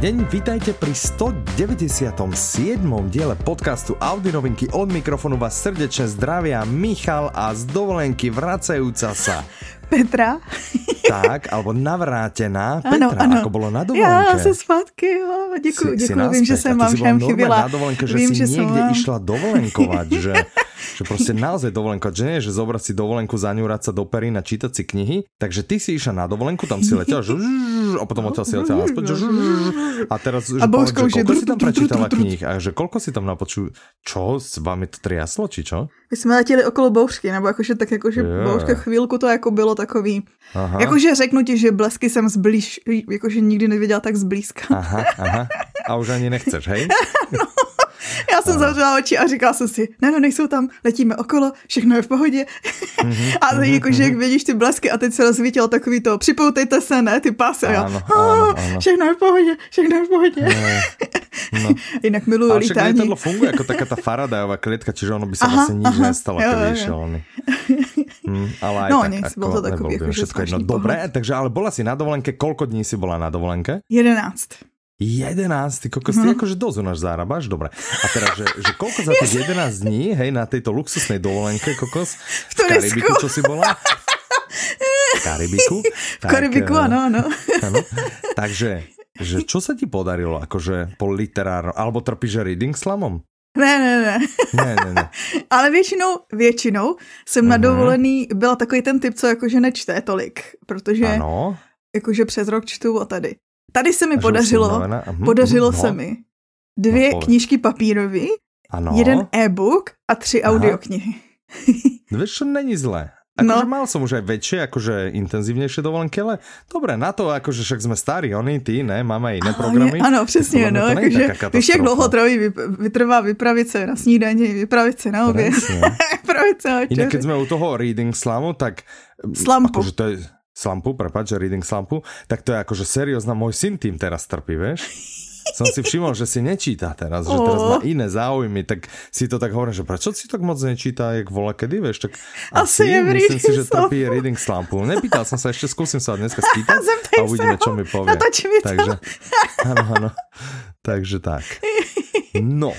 deň, vítajte pri 197. diele podcastu Audi novinky. Od mikrofonu vás srdečne zdravia Michal a z dovolenky vracajúca sa Petra. Tak, alebo navrátená Petra, ano, ano. ako bolo na dovolenke. Já se zpátky, jo, děkuji, děkuji, vím, že jsem vám všem chybila. na dovolenke, že vím, si že niekde vám... išla dovolenkovať, že, že prostě naozaj dovolenkovať, že nie, že zobrať si dovolenku, zaňúrať sa do pery na čítať si knihy, takže ty si išla na dovolenku, tam si letěla, a potom odtiaľ si letěla aspoň, že a teraz, že, a povedz, že koľko si tam prečítala knih a že koľko si tam napočul, čo, s vami to triaslo, či čo? My jsme letěli okolo bouřky, nebo jakože tak jakože yeah. bouřka chvílku to jako bylo takový. Aha. Jakože řeknu ti, že blesky jsem zblíž, jakože nikdy neviděla tak zblízka. Aha, aha. A už ani nechceš, hej? no. Já jsem zavřela oči a říkala jsem si, ne, ne, nejsou tam, letíme okolo, všechno je v pohodě. Mm-hmm, a teď jakože jak vidíš ty blesky a teď se rozsvítilo takový to, připoutejte se, ne, ty pásy. A já, ano, ano, ano. všechno je v pohodě, všechno je v pohodě. No. Jinak miluju Ale lítání. Ale funguje jako taká ta Faradajová klietka, čiže ono by se asi nič nestalo, keby išiel Hmm, ale aj no, tak, nech ako, bol to takový, ako, všetko jedno. Dobre, takže ale bola si na dovolenke, koľko dní si bola na dovolenke? 11. 11, ty kokos, ty mm. akože dosť u nás zarábaš, dobre. A teraz, že, že koľko za tých 11 dní, hej, na tejto luxusnej dovolenke, kokos, v Karibiku, čo si bola? V Karibiku? V Karibiku, eh, áno, áno. áno. Takže, že čo sa ti podarilo, akože po literárno, alebo trpíš reading slamom? Ne, ne, ne. ne, ne, ne. Ale většinou, většinou jsem na mhm. dovolený byla takový ten typ, co jakože nečte tolik, protože ano. jakože přes rok čtu a tady. Tady se mi Až podařilo, uh-huh, podařilo uh-huh, se mi dvě no, knížky papírové, jeden e-book a tři audioknihy. Víš, čo není zlé. Akože no. mal som už aj väčšie, akože intenzívnejšie dovolenky, ale dobre, na to, akože však sme starí, oni, ty, ne, máme aj iné programy. Ano, přesně, no, jakože, víš, jak dlouho trvají, vytrvá vypravit se na snídaní, vypravit se na oběd, vypravit se na Inak, keď sme u toho reading slamu, tak... Slampu. Akože to je, slampu, prepáč, že reading slampu, tak to je akože seriózna, môj syn tým teraz trpí, vieš? som si všimol, že si nečíta teraz, že teraz má iné záujmy, tak si to tak hovorím, že prečo si tak moc nečíta, jak vola kedy, vieš, tak asi, asi myslím si, že trpí reading slumpu. Nepýtal som sa, ešte skúsim sa dneska spýtať a uvidíme, čo mi povie. Takže, áno, áno. Takže tak. No.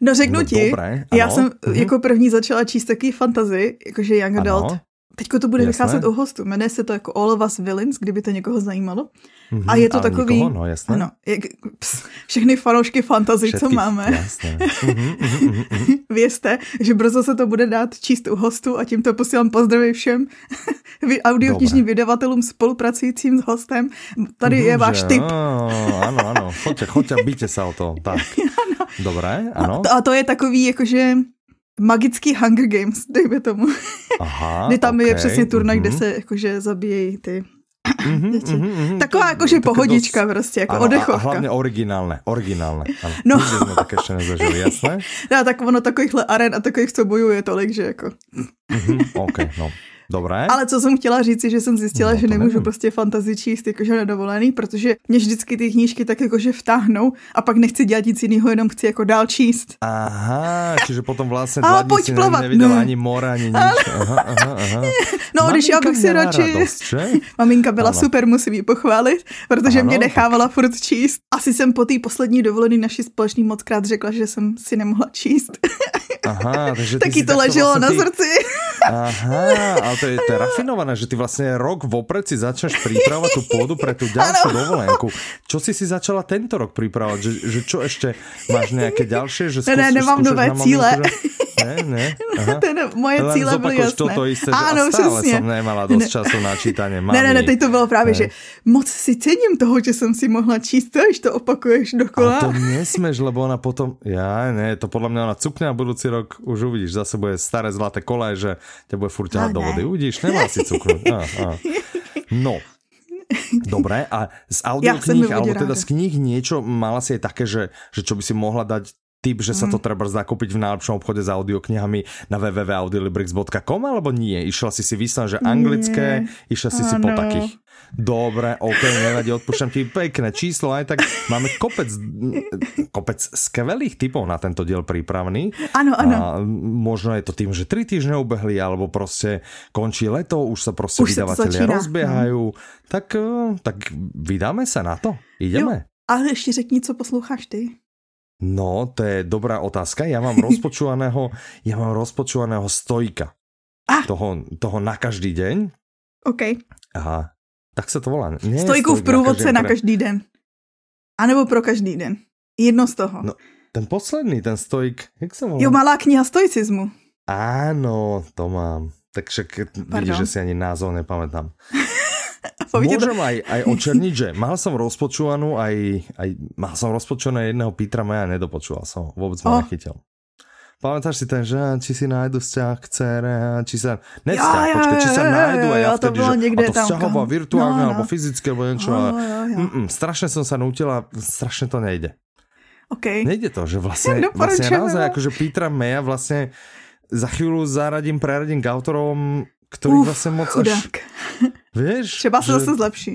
No řeknu no, ti, dobré, já jsem uh-huh. jako první začala číst taky fantazy, jakože Young Adult. Ano. Teďko to bude jasné. vycházet u hostu. Jmenuje se to jako All of Us Villains, kdyby to někoho zajímalo. Mm-hmm, a je to takový... Nikoho, no jasné. Ano, jak, ps, všechny fanoušky fantasy, co máme. Jasné. mm-hmm, mm-hmm. Vězte, že brzo se to bude dát číst u hostu a tímto posílám pozdraví všem audioknižním vydavatelům spolupracujícím s hostem. Tady je váš tip. ano, ano. Choďte, choďte, bíte se o to. Tak. ano. Dobré, ano. A to, a to je takový, jakože magický Hunger Games, dejme tomu. Aha, tam okay. je přesně turnaj, mm-hmm. kde se jakože zabíjejí ty Mm-hmm, mm-hmm, Taková jakože pohodička dost, prostě, jako ano, odechovka. A hlavně originálne, originálne. Ano, no. Nikdy jsme tak ještě nezažili, jasné? No, tak ono takovýchhle aren a takových, co bojuje tolik, že jako... Mm-hmm, OK, no. Dobré. Ale co jsem chtěla říct, že jsem zjistila, no, že nemůžu nevím. prostě fantazi číst jakože nedovolený, protože mě vždycky ty knížky tak jakože vtáhnou a pak nechci dělat nic jiného, jenom chci jako dál číst. Aha, čiže potom vlastně dva dny si plavat. neviděla no. ani mora, ani nic. Aha, aha, aha. No, Maminka když já bych si radši... Radost, Maminka byla ano. super, musím ji pochválit, protože ano, mě nechávala tak... furt číst. Asi jsem po té poslední dovolený naší společný moc krát řekla, že jsem si nemohla číst. Aha, takže Taky to leželo vlastně na srdci. Aha, ale to je, to je rafinované, že ty vlastně rok vopred si začneš pripravovať tú pôdu pre tú ďalšiu dovolenku. Čo si si začala tento rok pripravovať? Že, že čo ešte? Máš nejaké ďalšie? Že skúš, ne, nemám nové cíle. Že... Ne, ne. Aha. Ten, moje Len cíle byly jasné. toto isté, Áno, a stále přesně. som nemala dosť ne. času na čítanie. Ne, ne, ne, teď to bylo právě, ne. že moc si cením toho, že jsem si mohla číst, to, to opakuješ dokola. A to nesmeš, lebo ona potom, ja ne, to podľa mňa ona cukne a budúci rok už uvidíš, zase bude staré zlaté kole, že ťa bude furt ťahať do vody. Uvidíš, nemá si cuknúť. A, a. No, Dobre, a z audiokníh, ja alebo teda z kníh niečo mala si aj také, že, že čo by si mohla dať typ, že sa to mm. treba zakúpiť v najlepšom obchode s audioknihami na www.audiolibrix.com alebo nie? Išla si si vyslan, že anglické, nie. išla si ano. si po takých. Dobre, ok, nevadí, odpúšťam ti pekné číslo, aj tak máme kopec, kopec skvelých typov na tento diel prípravný. Áno, áno. možno je to tým, že tri týždne ubehli, alebo proste končí leto, už sa proste už vydavatelia rozbiehajú. No. Tak, tak vydáme sa na to. Ideme. Jo. Ale ještě řekni, co posloucháš ty. No, to je dobrá otázka. Já mám rozpočúvaného, já mám rozpočúvaného stojka. Ah. Toho, toho na každý deň. OK. Aha, tak se to volá. Nie Stojku v průvodce na každý den. A nebo pro každý den. Jedno z toho. No, ten posledný, ten stojk, jak se volá? Jo, malá kniha stoicismu. Áno, to mám. Tak však vidíš, že si ani názov nepamätám. Môžem aj, aj očerniť, že mal som rozpočúvanú aj, aj mal som rozpočúvané jedného Petra Maja, nedopočúval som ho, vôbec ma oh. nechytil. Pamätáš si ten, že či si nájdu vzťah k cére, či sa, ne vzťah, ja, počkej, či sa nájdu a ja vtedy, že a to vzťahová, virtuálne, no, no. alebo fyzické, alebo niečo. No. Mm, mm, strašne som sa nutila, strašne to nejde. Okay. Nejde to, že vlastne, vlastne naozaj akože Petra Maya vlastne za chvíľu zaradím, preradím k autorom, ktorých Uf, vlastne moc chudák. až... Vieš? Třeba sa že... zase zlepší.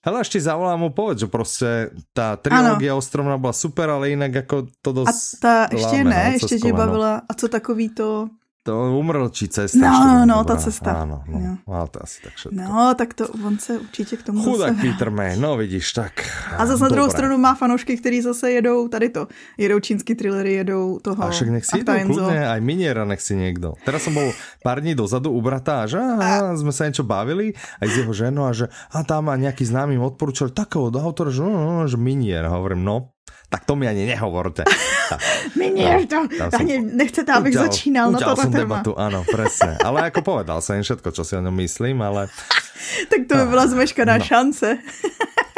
Hele, ešte zavolám mu povedz, že prostě ta trilógia Ostrovna byla super, ale jinak jako to dost... A ta ještě láme, ne, no, ještě tě bavila. A co takový to to umrlčí cesta. No, no, ta cesta. Áno, no, no. Ale to asi tak všetko. No, tak to on se určitě k tomu Chudák zase... Peter May, no vidíš, tak. A zase na druhou stranu má fanoušky, kteří zase jedou tady to. Jedou čínský thrillery, jedou toho. A však nech si jedou kľudne, aj miniera nech si niekto. Teraz som bol pár dní dozadu u brata a že aha, sme sa niečo bavili aj s jeho ženou a že a tam má nejaký známy odporúčal takého autora, že, no, no, no, že minier. Hovorím, no, tak to mi ani nehovorte. Minier to, no, ani nechcete, abych uťal, začínal na toto som téma. debatu, áno, presne. Ale ako povedal som im všetko, čo si o ňom myslím, ale... tak to by byla zmeškaná no. šance.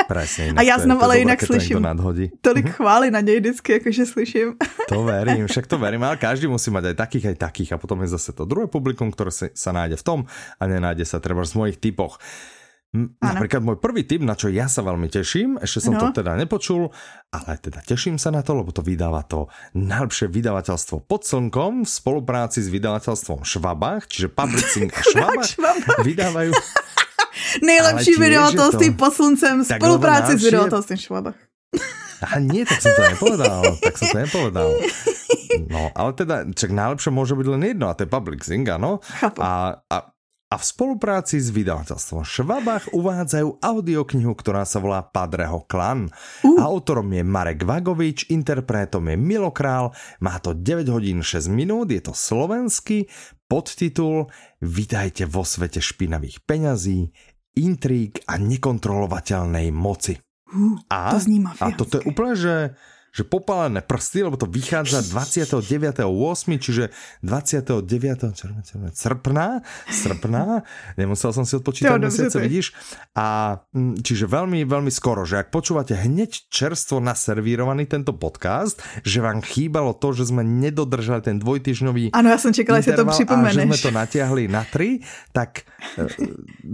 Presne. A já znám ale jinak slyším tolik mhm. chvály na něj vždycky, jakože slyším. to verím, však to verím, ale každý musí mať aj takých, aj takých a potom je zase to druhé publikum, ktoré sa nájde v tom a nenájde sa treba v mojich typoch. Napríklad môj prvý tip, na čo ja sa veľmi teším, ešte som no. to teda nepočul, ale teda teším sa na to, lebo to vydáva to najlepšie vydavateľstvo pod slnkom v spolupráci s vydavateľstvom Švabách, čiže Publishing a Švabách vydávajú... Nejlepší vydavatelství to... pod sluncem v spolupráci s vydavateľstvím Švabách. A nie, tak som to nepovedal. tak som to nepovedal. No, ale teda, čak najlepšie môže byť len jedno, a to je Publishing, áno. A, a a v spolupráci s vydavateľstvom Švabach uvádzajú audioknihu, ktorá sa volá Padreho klan. Uh. Autorom je Marek Vagovič, interpretom je Milo Král, má to 9 hodín 6 minút, je to slovenský, podtitul Vítajte vo svete špinavých peňazí, intrík a nekontrolovateľnej moci. Uh, a, to zní a toto je úplne, že že popálené prsty, lebo to vychádza 29.8., čiže 29. srpna, srpna, nemusel som si odpočítať mesiace, vidíš, a mm, čiže veľmi, veľmi skoro, že ak počúvate hneď čerstvo naservírovaný tento podcast, že vám chýbalo to, že sme nedodržali ten dvojtyžňový Áno, ja som čekala, že to pripomeneš. A že sme to natiahli na tri, tak e,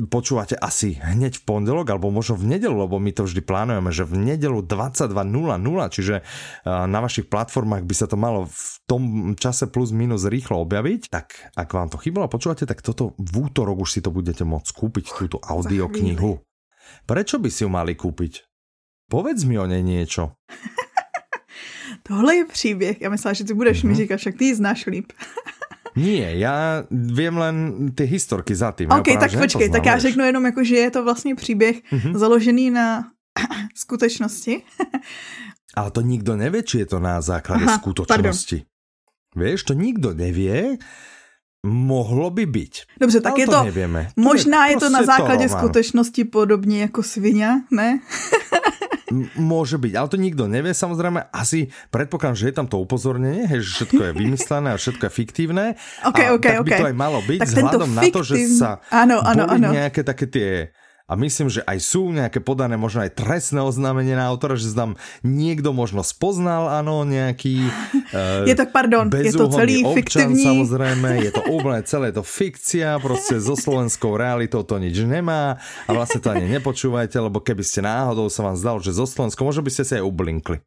počúvate asi hneď v pondelok, alebo možno v nedelu, lebo my to vždy plánujeme, že v nedelu 22.00, čiže na vašich platformách by sa to malo v tom čase plus minus rýchlo objaviť, tak ak vám to chýbalo počúvate, tak toto v útorok už si to budete môcť kúpiť, túto audioknihu. Prečo by si ju mali kúpiť? Povedz mi o nej niečo. Tohle je příběh. Já myslela, že ty budeš mm-hmm. mi říkat, však ty ji znáš líp. Nie, já vím len ty historky za tým. OK, ja tak počkej, tak já řeknu jenom jako, že je to vlastně příběh mm-hmm. založený na skutečnosti. Ale to nikdo nevie, či je to na základe Aha, skutočnosti. Pardon. Vieš, to nikdo nevie. Mohlo by byť. Dobře, tak Ale je to, to nevieme. možná to je, je to na základě to, skutečnosti podobně jako svinia, ne? Môže byť, ale to nikto nevie. Samozrejme, asi predpokladám, že je tam to upozornenie, že všetko je vymyslené a všetko je fiktívne. Okay, a okay, tak okay. by to aj malo byť, tak vzhľadom na to, že sa ano, ano, boli ano. nejaké také tie a myslím, že aj sú nejaké podané možno aj trestné oznámenie na autora, že tam niekto možno spoznal, ano, nejaký uh, Je tak, pardon, je to celý občan, fiktivní. Samozrejme, je to úplne celé to fikcia, prostě so slovenskou realitou to nič nemá a vlastne to ani nepočúvajte, lebo keby ste náhodou sa vám zdalo, že zo Slovenskou, možno by ste si aj ublinkli.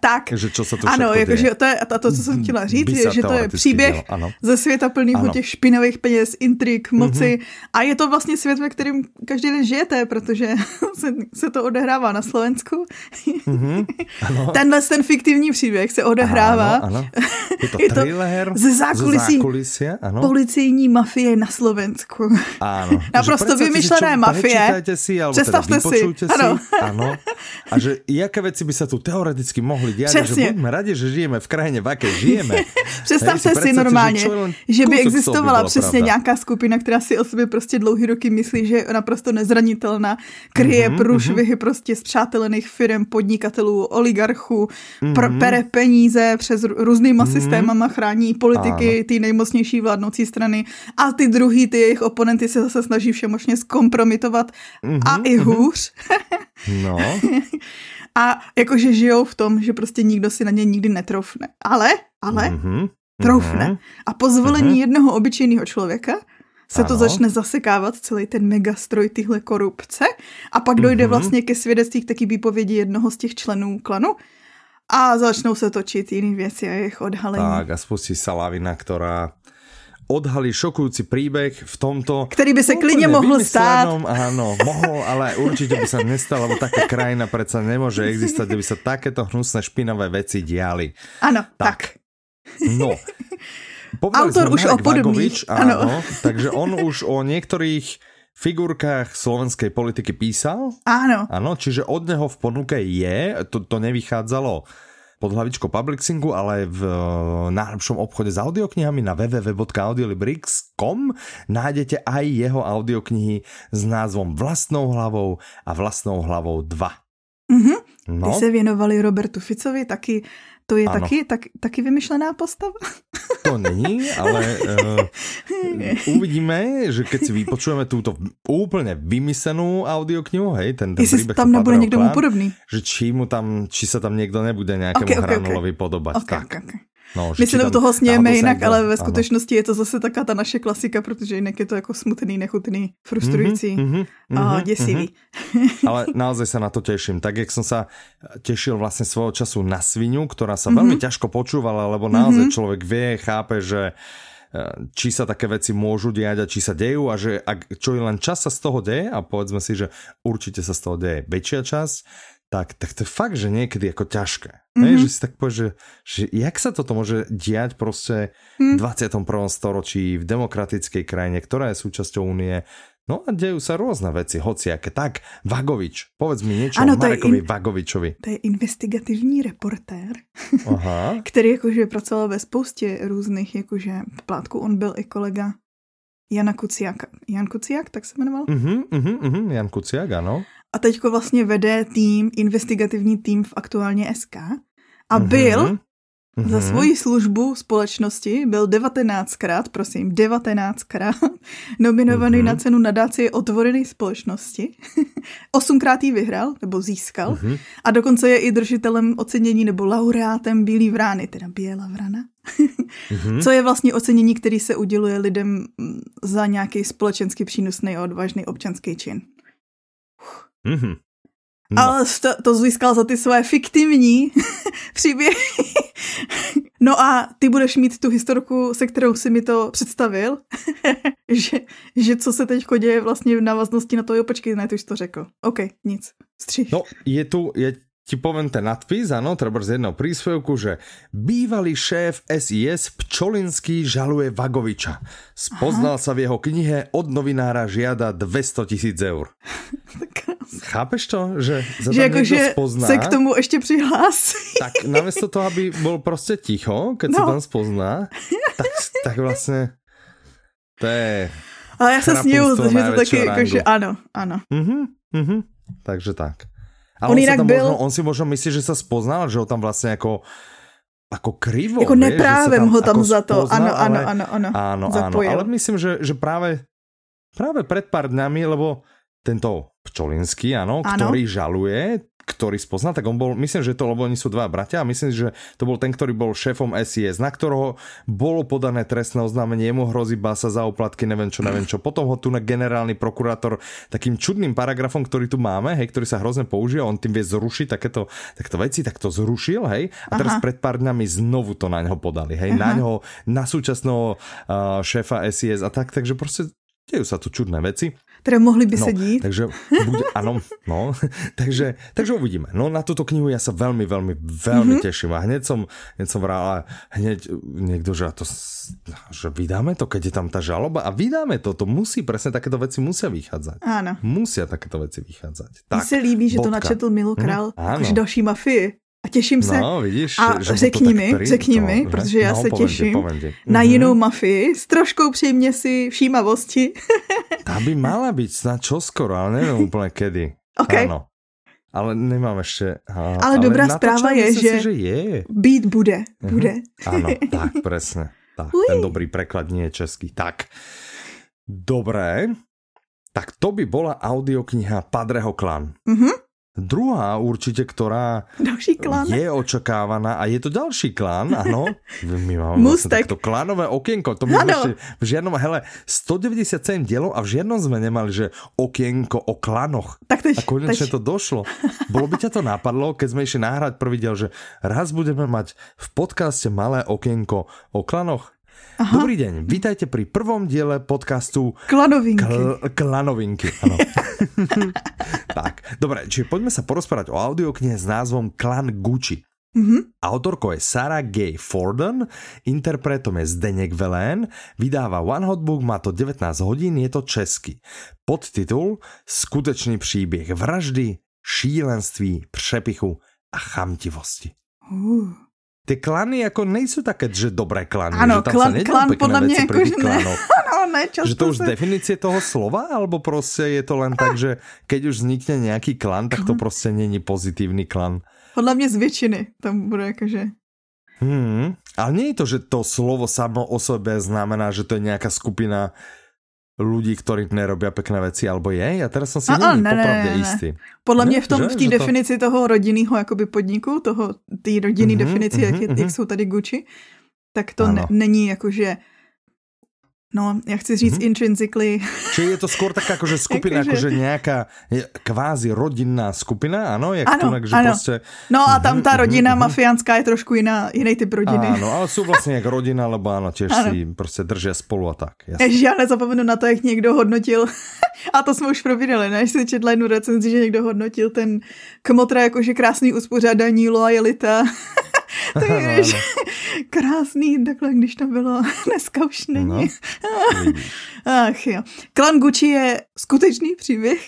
Tak. Že čo sa tu ano, jakože to je, a to, co jsem chtěla říct, je, že to je příběh dělo, ano. ze světa plného Ano. těch špinavých peněz, intrik, moci a je to vlastně svět, ve kterém každý den žijete, protože se, se to odehrává na Slovensku. Ano. Tenhle ten fiktivní příběh se odehrává Áno, áno. Je to Je to thriller ze zákulisí- zo zákulisia, áno. policejní mafie na Slovensku. Áno. Naprosto vymyšlené mafie. Si, Představte teda si, ano. Áno. A že jaké veci by sa tu teoreticky mohli diať. a Že Přesně. buďme radi, že žijeme v krajine, v aké žijeme. Představte Hej, si predstavte, normálně, že že by existovala byla přesně pravda. nějaká skupina, která si o sobě prostě dlouhý roky myslí, že je naprosto nezranitelná, kryje Mhm, mm-hmm, průšvihy prostě z přátelených firm, podnikatelů, oligarchů, mm-hmm. pr- pere peníze přes různýma mm-hmm. systémama, chrání politiky, ty nejmocnější vládnoucí strany a ty druhý, ty jejich oponenty se zase snaží všemožně zkompromitovat mm-hmm, a i hůř. No, a jakože žijou v tom, že prostě nikdo si na ně nikdy netroufne. Ale, ale, mhm, troufne. mhm. A po zvolení jednoho obyčejného člověka se to Ano. začne zasekávat celý ten megastroj tyhle korupce a pak dojde Mhm. vlastně ke svědectví k taky výpovědi jednoho z těch členů klanu a začnou se točit jiné věci a jejich odhalení. Tak a spustí sa lavina, ktorá odhalí šokujúci príbeh v tomto... Který by se klidně mohl stát. Áno, mohol, ale určite by sa nestal, lebo taká krajina predsa nemôže existovať, kde by sa takéto hnusné špinavé veci diali. Ano, tak. Tak. No. Povedali Autor už Marek o podobných, áno, áno. takže on už o niektorých figurkách slovenskej politiky písal, Ano. áno, čiže od neho v ponuke je, to, to nevychádzalo pod hlavičkou Publixingu, ale v eh, najlepšom obchode s audioknihami na www.audiolibrix.com nájdete aj jeho audioknihy s názvom Vlastnou hlavou a Vlastnou hlavou 2. Mhm. Ty No, se věnovali Robertu Ficovi, taky to je Ano. taky, tak, taky vymyšlená postava? to není, ale uh, uvidíme, že keď si vypočujeme túto úplne vymyslenú audioknihu, hej, ten, ten Jestli tam nebude někdo mu podobný. že či mu tam, či sa tam niekto nebude nejakému Ok, ok, ok. hranulovi podobať. Okay, tak. okay, okay. No, My se do toho snějeme jinak, ale ve skutečnosti je to zase taká ta naše klasika, protože jinak je to jako smutný, nechutný, frustrující Mhm, mhm, a mhm, děsivý. Ale naozaj sa na to teším. Tak, jak som sa tešil vlastne svojho času na svinu, ktorá Mhm. sa veľmi ťažko počúvala, lebo naozaj človek vie, chápe, že eh, či sa také veci môžu diať a či sa dejú a že ak, čo je len čas sa z toho deje a povedzme si, že určite sa z toho deje väčšia časť, tak, tak to je fakt, že niekedy ako ťažké. Mm-hmm. Hej, že si tak povieš, že, že jak sa toto môže diať proste v 21. storočí v demokratickej krajine, ktorá je súčasťou únie. No a dejú sa rôzne veci, hociaké. Tak, Vagovič, povedz mi niečo Ano, o to je Marekovi in- Vagovičovi. To je investigativní reportér, Aha. který jakože pracoval ve spoustě různých, jakože v plátku on byl i kolega Jana Kuciaka. Jan Kuciak, tak se jmenoval? Uh-huh, uh-huh, uh-huh. Jan Kuciak, ano. A teďko vlastně vede tým, investigativní tým v aktuálně SK. A byl Mhm. Za Mhm. svoji službu společnosti byl 19krát, prosím, 19krát nominovaný Mhm. na cenu nadácie otvorené společnosti. Osmkrát ji vyhrál, nebo získal. Mhm. A dokonce je i držitelem ocenění nebo laureátem Bílý vrány, teda Bělá vrana. Mhm. Co je vlastně ocenění, který se uděluje lidem za nějaký společensky přínosný a odvážný občanský čin. Mhm. No. Ale to, to získal za ty své fiktivní příběhy. no a ty budeš mít tu historku, se kterou si mi to představil, že, že co se teď děje vlastně v návaznosti na to, jo, počkej, ne, ty už to řekl. OK, nic, střih. No, je tu, je, ti poviem ten nadpis, áno, treba z jedného príspevku, že bývalý šéf SIS Pčolinský žaluje Vagoviča. Spoznal Aha. sa v jeho knihe, od novinára žiada 200 tisíc eur. Chápeš to? Že, za že jako, že spozná, se k tomu ještě přihlásí. tak namiesto toho, aby bol proste ticho, keď no. sa No. tam spozná, tak, tak vlastne to je... Ale já se směju, že to taky, jako, že ano, ano. Mhm, mhm, takže tak. A On on, on, sa inak tam byl- možno, on si možno myslí, že sa spoznal, že ho tam vlastne ako ako krivo, Jako neprávem sa ho tam ako za to, spoznal, ano, ano, ano, ano, Áno, áno, ale myslím, že, že práve, práve pred pár dňami, lebo tento Pčolinský, áno, Áno. ktorý žaluje ktorý spoznal, tak on bol, myslím, že to, lebo oni sú dva bratia a myslím, že to bol ten, ktorý bol šéfom SIS, na ktorého bolo podané trestné oznámenie, jemu hrozí basa za oplatky, neviem čo, neviem čo. Potom ho tu na generálny prokurátor takým čudným paragrafom, ktorý tu máme, hej, ktorý sa hrozne používa, on tým vie zrušiť takéto, takéto veci, tak to zrušil, hej, a teraz Aha. pred pár dňami znovu to na ňo podali, hej, Aha. na ňo, na súčasného uh, šéfa SIS a tak, takže proste dejú sa tu čudné veci. Teda mohli by no, se dít. Takže bude, ano, no, takže, takže uvidíme. No na tuto knihu ja sa veľmi, veľmi, veľmi mm-hmm. teším a hneď som, hneď som vral, ale hneď niekto, že to, že vydáme to, keď je tam tá žaloba a vydáme to, to musí, presne takéto veci musia vychádzať. Áno. Musia takéto veci vychádzať. Tak, Mně se líbí, že bodka. to načetl Milo Král, hm? jakože další mafii. A těším se. No, vidíš, a že řekni mi, prý, řekni mi, no, protože já no, se těším povedi. na mm-hmm. jinou mafii s troškou přímě si všímavosti. Ta by mala být snad čoskoro, ale nevím úplně kedy. Okay. Ano. Ale nemám ještě. A, ale, ale dobrá zpráva je, že, si, že je. být bude. Mhm. Bude. Ano, tak, presne. Tak, ten dobrý preklad nie je český. Tak, dobré. Tak to by bola audiokniha Padreho klan. Mhm. Druhá určite, ktorá je očakávaná a je to ďalší klan, ano. My máme vlastne takto klanové okienko. To my sme ešte v žiadnom, hele, 197 dielov a v žiadnom sme nemali, že okienko o klanoch. Tak tež, a konečne tež. to došlo. Bolo by ťa to napadlo, keď sme išli nahrať prvý diel, že raz budeme mať v podcaste malé okienko o klanoch. Aha. Dobrý deň, vítajte pri prvom diele podcastu Klanovinky. Kl- klanovinky, ano. tak, dobre, čiže poďme sa porozprávať o audioknihe s názvom Klan Gucci. Mm-hmm. Autorkou je Sarah Gay Forden, interpretom je Zdeněk Velén, vydává One Hot Book, má to 19 hodín, je to český. Podtitul Skutečný příběh vraždy, šílenství, přepichu a chamtivosti. Uh ty klany jako nejsou také, že dobré klany. Ano, že tam klan, sa klan podle mě jako, ne. že to už definice toho slova, alebo prostě je to len tak, že keď už vznikne nějaký klan, tak to prostě není pozitivní klan. Podle mě z většiny tam bude jakože... Hmm, ale je to, že to slovo samo o sebe znamená, že to je nějaká skupina ľudí, ktorí nerobia pekné veci, alebo je? Ja teraz som si a, není ne, popravde ne, ne. istý. Podle mě v tom, že? v té definici to... toho rodinného jakoby podniku, toho, té rodinné mm-hmm, definici, mm-hmm, jak, je, mm-hmm. jak jsou tady Gucci, tak to ne, není jakože No, ja chci říct mm-hmm. intrinsically. Čiže je to skôr taká akože skupina, akože, akože nejaká kvázi rodinná skupina, ano? Jak ano, tunak, že ano. Prostě... No a tam ta mhm, rodina mm-hmm. mafiánská je trošku jiná, jiný typ rodiny. Ano, ale jsou vlastně jak rodina, lebo ano, těž ano. si prostě drží spolu a tak. Jasne. Ježi, já nezapomenu na to, jak někdo hodnotil, a to jsme už probírali, ne? Že četla jednu recenzi, že někdo hodnotil ten kmotra jakože krásný uspořádání, lojalita. Takže krásný, takhle, když to bylo, dneska už není. No, Ach jo. Klan Gucci je skutečný příběh.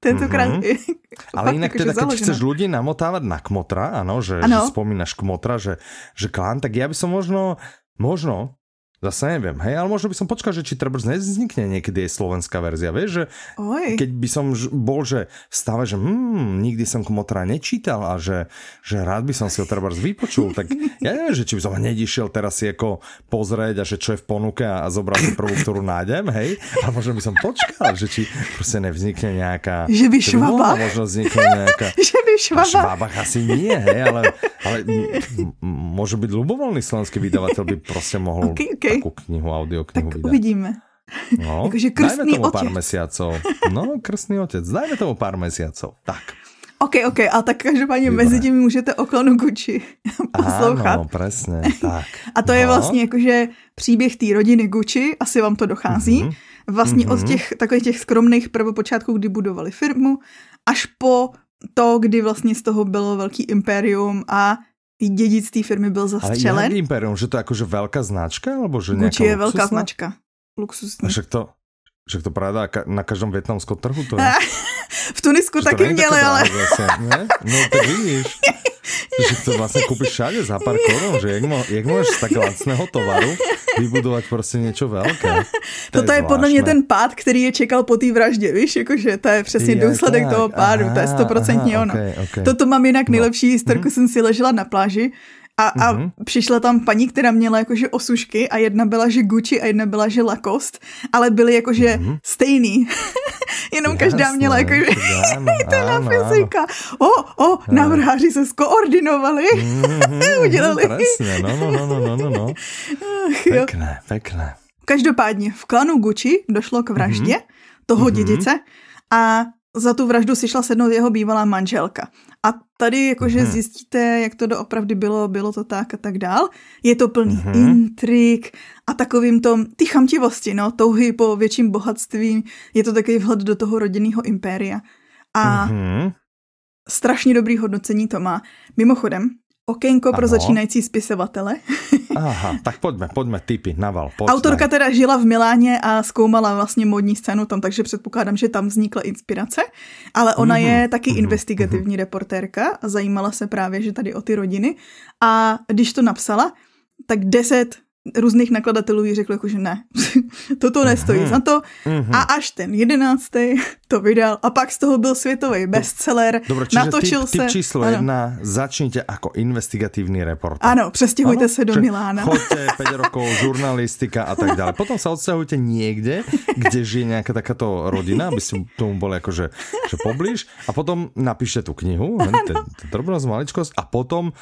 Tentokrát mm-hmm. Ale inak teda, keď chceš ľudí namotávať na kmotra, ano, že, ano. že spomínaš kmotra, že, že klan, tak ja by som možno, možno Zase neviem, hej, ale možno by som počkal, že či treba nevznikne niekedy aj slovenská verzia, vieš, že Oj. keď by som bol, že v stave, že hmm, nikdy som Kmotra nečítal a že, že rád by som si ho treba vypočul, tak ja neviem, že či by som hneď išiel teraz si ako pozrieť a že čo je v ponuke a, zobral si prvú, ktorú nájdem, hej, a možno by som počkal, že či proste nevznikne nejaká... Že by švaba. Možno vznikne nejaká... že by švaba. Švabach asi nie, hej, ale, ale môže byť ľubovoľný slovenský vydavateľ by proste mohol okay, okay takú knihu, audioknihu tak vydá. uvidíme. No, Jakože krstný tomu otec. pár mesiacov. No, krstný otec. Dajme tomu pár mesiacov. Tak. OK, OK, a tak každopádně Dobre. mezi tím můžete o klanu Gucci poslouchat. Ano, presne, tak. A to no. je vlastně jakože příběh té rodiny Gucci, asi vám to dochází. Mm-hmm. Vlastně mm-hmm. od těch takových těch skromných prvopočátků, kdy budovali firmu, až po to, kdy vlastně z toho bylo velký impérium a dědic té firmy byl zastřelen. Ale Imperium, že to je jakože velká značka? Alebo že Gucci je velká značka. Luxusní. A však to, však to pravda na každém větnamském trhu to je. v Tunisku že taky měli, ale... Zase, ne? No to vidíš. že to vlastně koupíš všade za pár korun, že jak, mo, jak můžeš z tak lacného tovaru vybudovat prostě něco velké. To Toto je, je podle mě ten pád, který je čekal po té vraždě, víš, jakože to je přesně je důsledek tak. toho pádu, aha, to je stoprocentně ono. Okay, okay. Toto mám jinak nejlepší historku, mm-hmm. jsem si ležela na pláži A, a mm-hmm. přišla tam paní, která měla jakože osušky a jedna byla, že Gucci a jedna byla, že Lacoste, ale byly jakože mm-hmm. stejný. Jenom Jasné, každá měla jakože jiná fyzika. O, o, návrháři se skoordinovali. Mm-hmm, Udělali. Presně, no, no, no, no, no, no. Pekné, pekné. Každopádně v klanu Gucci došlo k vraždě mm-hmm. toho mm-hmm. dědice a za tu vraždu si šla sednout jeho bývalá manželka. A tady jakože hmm. zjistíte, jak to doopravdy bylo, bylo to tak a tak dál. Je to plný hmm. intrik a takovým tom, ty chamtivosti, no, touhy po větším bohatství. Je to takový vhled do toho rodinného impéria. A hmm. strašně dobrý hodnocení to má. Mimochodem, Okénko ano. pro začínající spisovatele. Aha, tak pojďme, pojďme, typy, naval. Pojď, Autorka teda žila v Miláně a zkoumala vlastně modní scénu tam, takže předpokládám, že tam vznikla inspirace, ale ona mm-hmm. je taky mm-hmm. investigativní mm-hmm. reportérka a zajímala se právě, že tady o ty rodiny a když to napsala, tak deset různých nakladatelů jí řekl jako, že ne, toto nestojí mm-hmm. za to mm-hmm. a až ten jedenáctý to vydal a pak z toho byl světový bestseller, Dobre, natočil typ, se. Typ číslo ano. jedna, začněte jako investigativní report. Ano, přestěhujte ano? se do Milána. Choďte 5 rokov, žurnalistika a tak dále. Potom se odstěhujte někde, kde žije nějaká takáto rodina, aby si tomu boli jakože že poblíž a potom napíšte tu knihu, ten, drobnosť, maličkosť a potom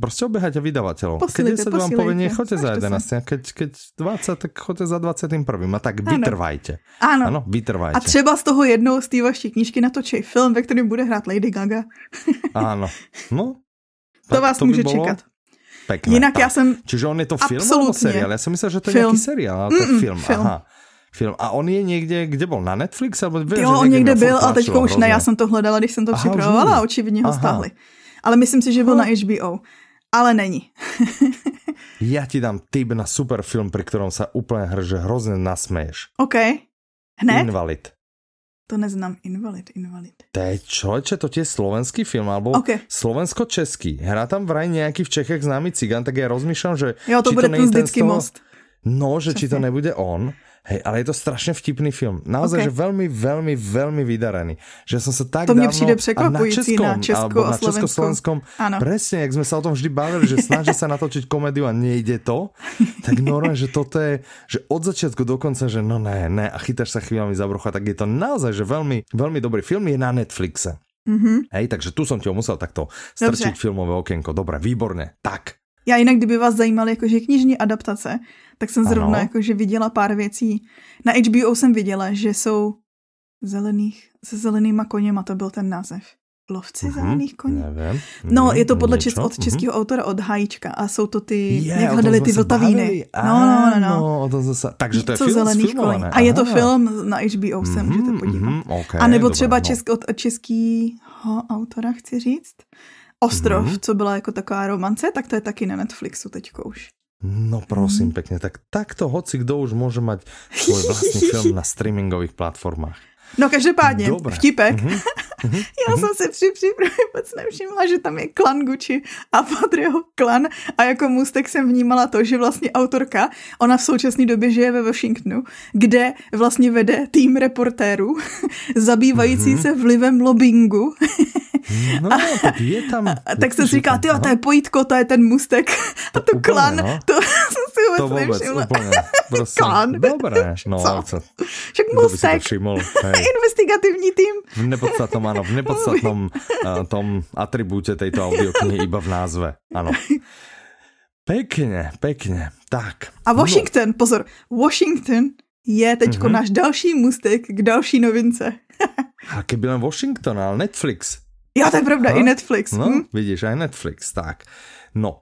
prostě oběhajte vydavatelů. Keď 10 vám povie, choďte za 11 Jasne, keď, keď 20, tak choďte za 21. A tak vytrvajte. Ano. ano. vytrvajte. A třeba z toho jednou z té vaší knížky natočí film, ve kterém bude hrát Lady Gaga. ano. No. To vás to může čekat. Pekné. Jinak tak. já jsem Čiže on je to film nebo seriál? Já jsem myslel, že to je film. nějaký seriál, ale to je film. film. Aha film. A on je někde, kde byl? Na Netflix? Alebo jo, on někde byl, ale teďka už ne, já jsem to hledala, když jsem to připravovala a očividně ho stáhli. Ale myslím si, že byl na HBO. Ale není. ja ti dám tip na super film, pri ktorom sa úplne hrže hrozně nasmeješ. OK. Hned? Invalid. To neznám. Invalid, invalid. To je člověče, to je slovenský film, alebo okay. slovensko-český. Hrá tam vraj nějaký v Čechách známý cigán, tak já rozmýšlám, že... Jo, to bude ten vždycky toho... most. No, že Přesně. či to nebude on. Hej, ale je to strašně vtipný film. Naozaj, okay. že veľmi, veľmi, veľmi vydarený. Že som sa tak To mne přijde překvapující na, Česku a Slovenskom. Československom. Ano. Presne, jak sme sa o tom vždy bavili, že snaží sa natočiť komédiu a nejde to, tak normálne, že toto je, že od začiatku do konca, že no ne, ne a chytáš sa chvíľami za brucha, tak je to naozaj, že veľmi, veľmi dobrý film je na Netflixe. Mm-hmm. Hej, takže tu ti ho musel takto strčiť filmové okienko. Dobre, výborné. Tak. Já jinak, kdyby vás zajímaly jakože knižní adaptace, tak jsem zrovna ano. jakože viděla pár věcí. Na HBO jsem viděla, že jsou zelených, se zelenýma koněma, to byl ten název. Lovci mm-hmm, zelených koní? Nevím. No, je to podle čes, od českého mm-hmm. autora, od Hajíčka a jsou to ty, je, jak hledali ty vltavíny. No, no, no, no. no to zase, takže to je film zelených koní. A je to film na HBO, se mm-hmm, můžete podívat. Mm-hmm, okay, a nebo třeba no. česk, od českého autora, chci říct. Ostrov, mm-hmm. co byla jako taková romance, tak to je taky na Netflixu teďko už. No prosím mm. pekne, tak takto hoci kdo už může mať svůj vlastní film na streamingových platformách. No každopádně, Dobre. vtipek. Mm-hmm. Já jsem si při přípravě vůbec nevšimla, že tam je klan Gucci a Patriho klan a jako můstek jsem vnímala to, že vlastně autorka, ona v současné době žije ve Washingtonu, kde vlastně vede tým reportérů zabývající mm-hmm. se vlivem lobbingu No, a, tak je tam... A, tak jsem si říkal, ty to je pojítko, to je ten mustek. To a to úplně, klan, no. to si vůbec To vůbec, nevšimla. úplně, prostě. Dobré, no. Co? co? Však mustek. Investigativní tým. V nepodstatnom, ano, v nepodstatnom uh, tom atribúte tejto audioknihy iba v názve, ano. Pekně, pekně. Tak. A Washington, no. pozor, Washington je teďko mm-hmm. náš další mustek k další novince. A keby len Washington, ale Netflix. Jo, to je pravda, no? i Netflix. No, hm? vidíš, aj Netflix, tak. No.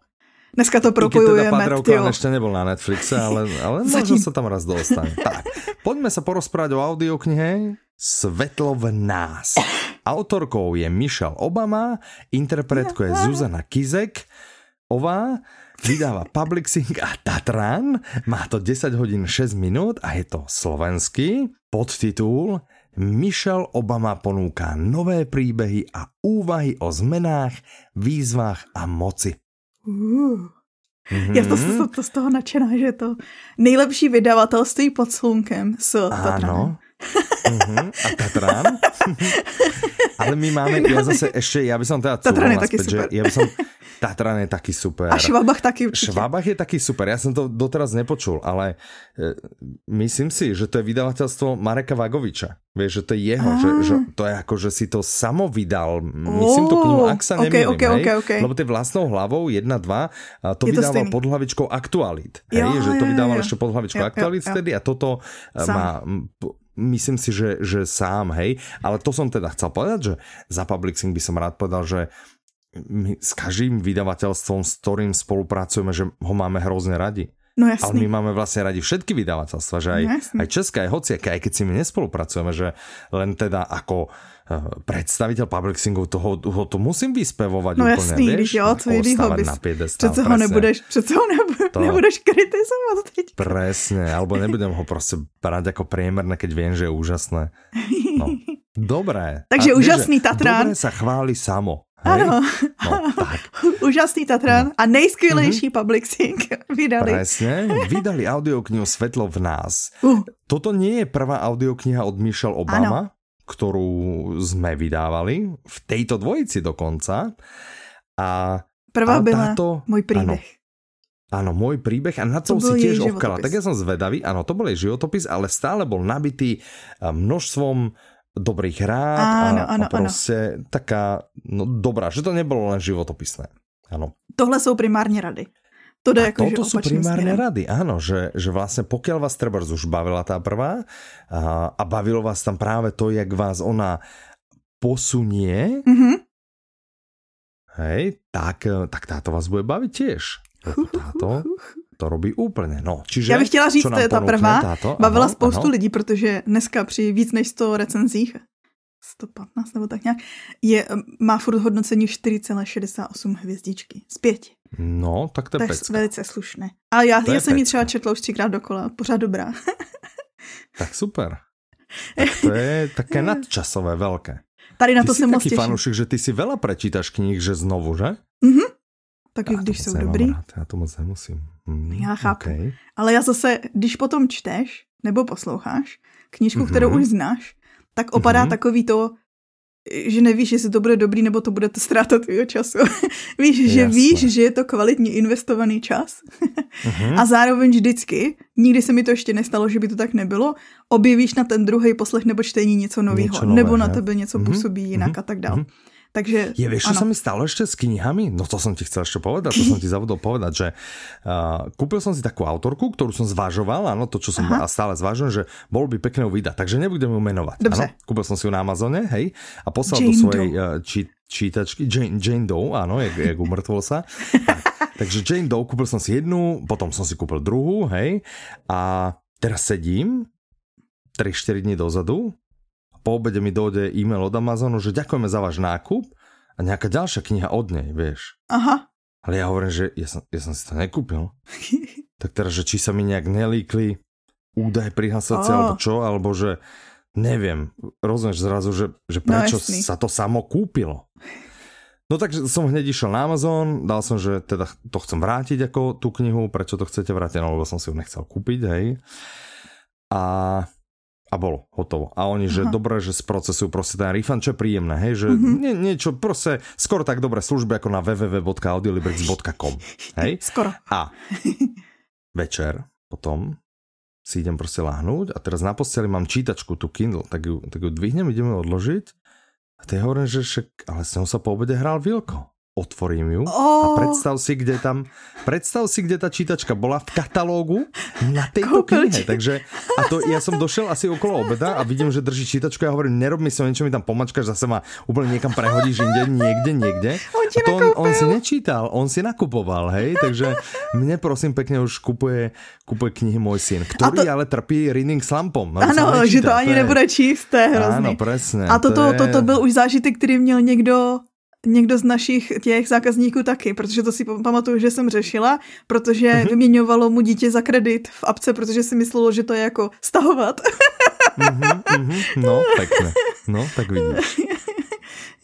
Dneska to propojujeme, tyjo. ešte nebol na Netflixe, ale, ale možno sa tam raz dostane. tak, poďme sa porozprávať o audioknihe Svetlo v nás. Autorkou je Michelle Obama, interpretkou je Zuzana Kizek, ová, vydáva Publixing a Tatran, má to 10 hodín 6 minút a je to slovenský podtitul Michelle Obama ponúka nové príbehy a úvahy o zmenách, výzvách a moci. Uh. Mm-hmm. Já to, to, to z toho nadšená, že to nejlepší vydavatelství pod slunkem s Tatranem. Uh-huh. A Tatran? Ale my máme, ja zase ešte, ja by som teda Tatran je taký že super. ja by som, Tatran je taký super. A Švabach taky určite. Švabach je taký super, ja som to doteraz nepočul, ale e, myslím si, že to je vydavateľstvo Mareka Vagoviča. Vieš, že to je jeho, že, že to je ako, že si to samo vydal. Myslím tú knihu, ak sa okay, nemýlim, okay, hej? okay, okay. Lebo to je vlastnou hlavou, jedna, dva, a to Je to vydával stejný. pod hlavičkou Aktualit. Hej? Jo, že to jo, vydával jo. ešte pod hlavičkou Jo, jo, Aktualit jo. vtedy a toto e, Sám. má myslím si, že, že sám, hej, ale to som teda chcel povedať, že za Publixing by som rád povedal, že my s každým vydavateľstvom, s ktorým spolupracujeme, že ho máme hrozne radi. No Ale my jasný. máme vlastne radi všetky vydavateľstva, že aj, No aj české, aj hociaké, aj keď si my nespolupracujeme, že len teda ako eh, predstaviteľ Publixingu toho, toho to musím vyspevovať No úplne, jasný, vieš? když jo, co jinýho Postavať bys. na piedestál, Přece ho nebudeš, přece ho nebu- To- nebudeš kritizovat teď. Presne, alebo nebudem ho proste brať ako priemerné, keď viem, že je úžasné. No. Dobré. Takže A úžasný že Tatran. Dobre sa chváli samo. Hej? Ano. No, tak. Úžasný Tatran a nejskvělejší publixing vydali. Presne. Vydali audioknihu Svetlo v nás. Uh, Toto nie je prvá audiokniha od Michelle Obama, ktorú sme vydávali, v tejto dvojici dokonca. A prvá A byla táto- můj príbeh. Áno, môj príbeh a na To si tiež ovkala. Tak ja som zvedavý, áno, to bol jej životopis, ale stále bol nabitý a, množstvom dobrých rád Áno, a, áno, a proste taká, no dobrá, že to nebolo len životopisné. Áno. Tohle jsou primárně rady. To jde A jako, toto sú opačným primárne směrem. rady, áno, že, že vlastne pokiaľ vás treba už bavila tá prvá a, a bavilo vás tam práve to, jak vás ona posunie, Mhm. hej, tak, tak táto vás bude baviť tiež. Lebo Táto to robí úplne, no. Čiže, Já bych chtěla říct, to je ta prvá. Táto? Bavila Ano, spoustu ano. lidí, protože dneska při víc než 100 recenzích, 115 nebo tak nějak, je, má furt hodnocení 4,68 hvězdičky. Z pěti. No, tak to je Tak pecka. velice slušné. Ale já, To já jsem ji třeba četla už třikrát dokola, pořád dobrá. Tak super. Tak to je také nadčasové, veľké. Tady na Ty to jsem moc fanúšik, že ty si veľa prečítaš kníh, že znovu, že? Mhm. Taky Já když jsou dobrý. Rád, já to moc nemusím. Hmm, Já chápu. Okay. Ale já zase, když potom čteš nebo posloucháš knížku, kterou Mhm. už znáš, tak opadá Mhm. takový to, že nevíš, jestli to bude dobrý, nebo to bude to ztráta tvýho času. víš, že Jasné. víš, že je to kvalitně investovaný čas Mhm. a zároveň vždycky, nikdy se mi to ještě nestalo, že by to tak nebylo, objevíš na ten druhý poslech nebo čtení něco nového, nebo na že? tebe něco Mhm, působí jinak mhm, a tak dále. mhm. Takže Je, vieš, čo ano. sa mi stalo ešte s knihami? No to som ti chcel ešte povedať, to som ti zabudol povedať, že uh, kúpil som si takú autorku, ktorú som zvažoval, áno, to, čo som Aha. a stále zvažujem, že bolo by pekné ju vydať, takže nebudem ju menovať. Dobře. Áno? Kúpil som si ju na Amazone, hej, a poslal do Jane svojej Doe. uh, či, čítačky, Jane, Jane Doe, áno, jak, jak umrtvol sa. tak, takže Jane Doe, kúpil som si jednu, potom som si kúpil druhú, hej, a teraz sedím 3-4 dní dozadu po obede mi dojde e-mail od Amazonu, že ďakujeme za váš nákup a nejaká ďalšia kniha od nej, vieš. Aha. Ale ja hovorím, že ja som, ja som si to nekúpil. Tak teraz, že či sa mi nejak nelíkli údaje prihlasovacie, Ó. alebo čo, alebo že neviem, rozumieš zrazu, že, že No prečo jasný. sa to samo kúpilo. No takže som hneď išiel na Amazon, dal som, že teda to chcem vrátiť ako tú knihu, prečo to chcete vrátiť, no lebo som si ju nechcel kúpiť, hej. A a bolo, hotovo. A oni, že Aha. dobre, že sprocesujú proste ten refund, čo je príjemné, hej, že Mhm. mm-hmm. nie, niečo, proste skoro tak dobré služby ako na www.audiolibrix.com, hej. Skoro. A večer potom si idem proste lahnúť a teraz na posteli mám čítačku, tu Kindle, tak ju, tak ju dvihnem, ideme odložiť a ty hovorím, že však, ale s ňou sa po obede hral Vilko. Otvorím ju a Ó. predstav si, kde tam, predstav si, kde tá čítačka bola v katalógu na tejto Koľko knihe, takže a to ja som došel asi okolo obeda a vidím, že drží čítačku a ja hovorím, nerob mi sa niečo mi tam pomačkaš, zase ma úplne niekam prehodíš inde, niekde, niekde. On a to on, on si nečítal, on si nakupoval, hej, takže mne prosím pekne už kupuje, kupuje knihy môj syn, ktorý to- ale trpí reading slumpom. sa Ano, že to ani je- nebude číst, to je hrozný. Áno, presne. A toto, je... toto byl už zážitek, který měl někdo někdo z našich těch zákazníků taky, protože to si pamatuju, že jsem řešila, protože Mhm. vyměňovalo mu dítě za kredit v apce, protože si myslelo, že to je jako stahovat. Mhm, mhm, no, pekne. No, tak vidíš.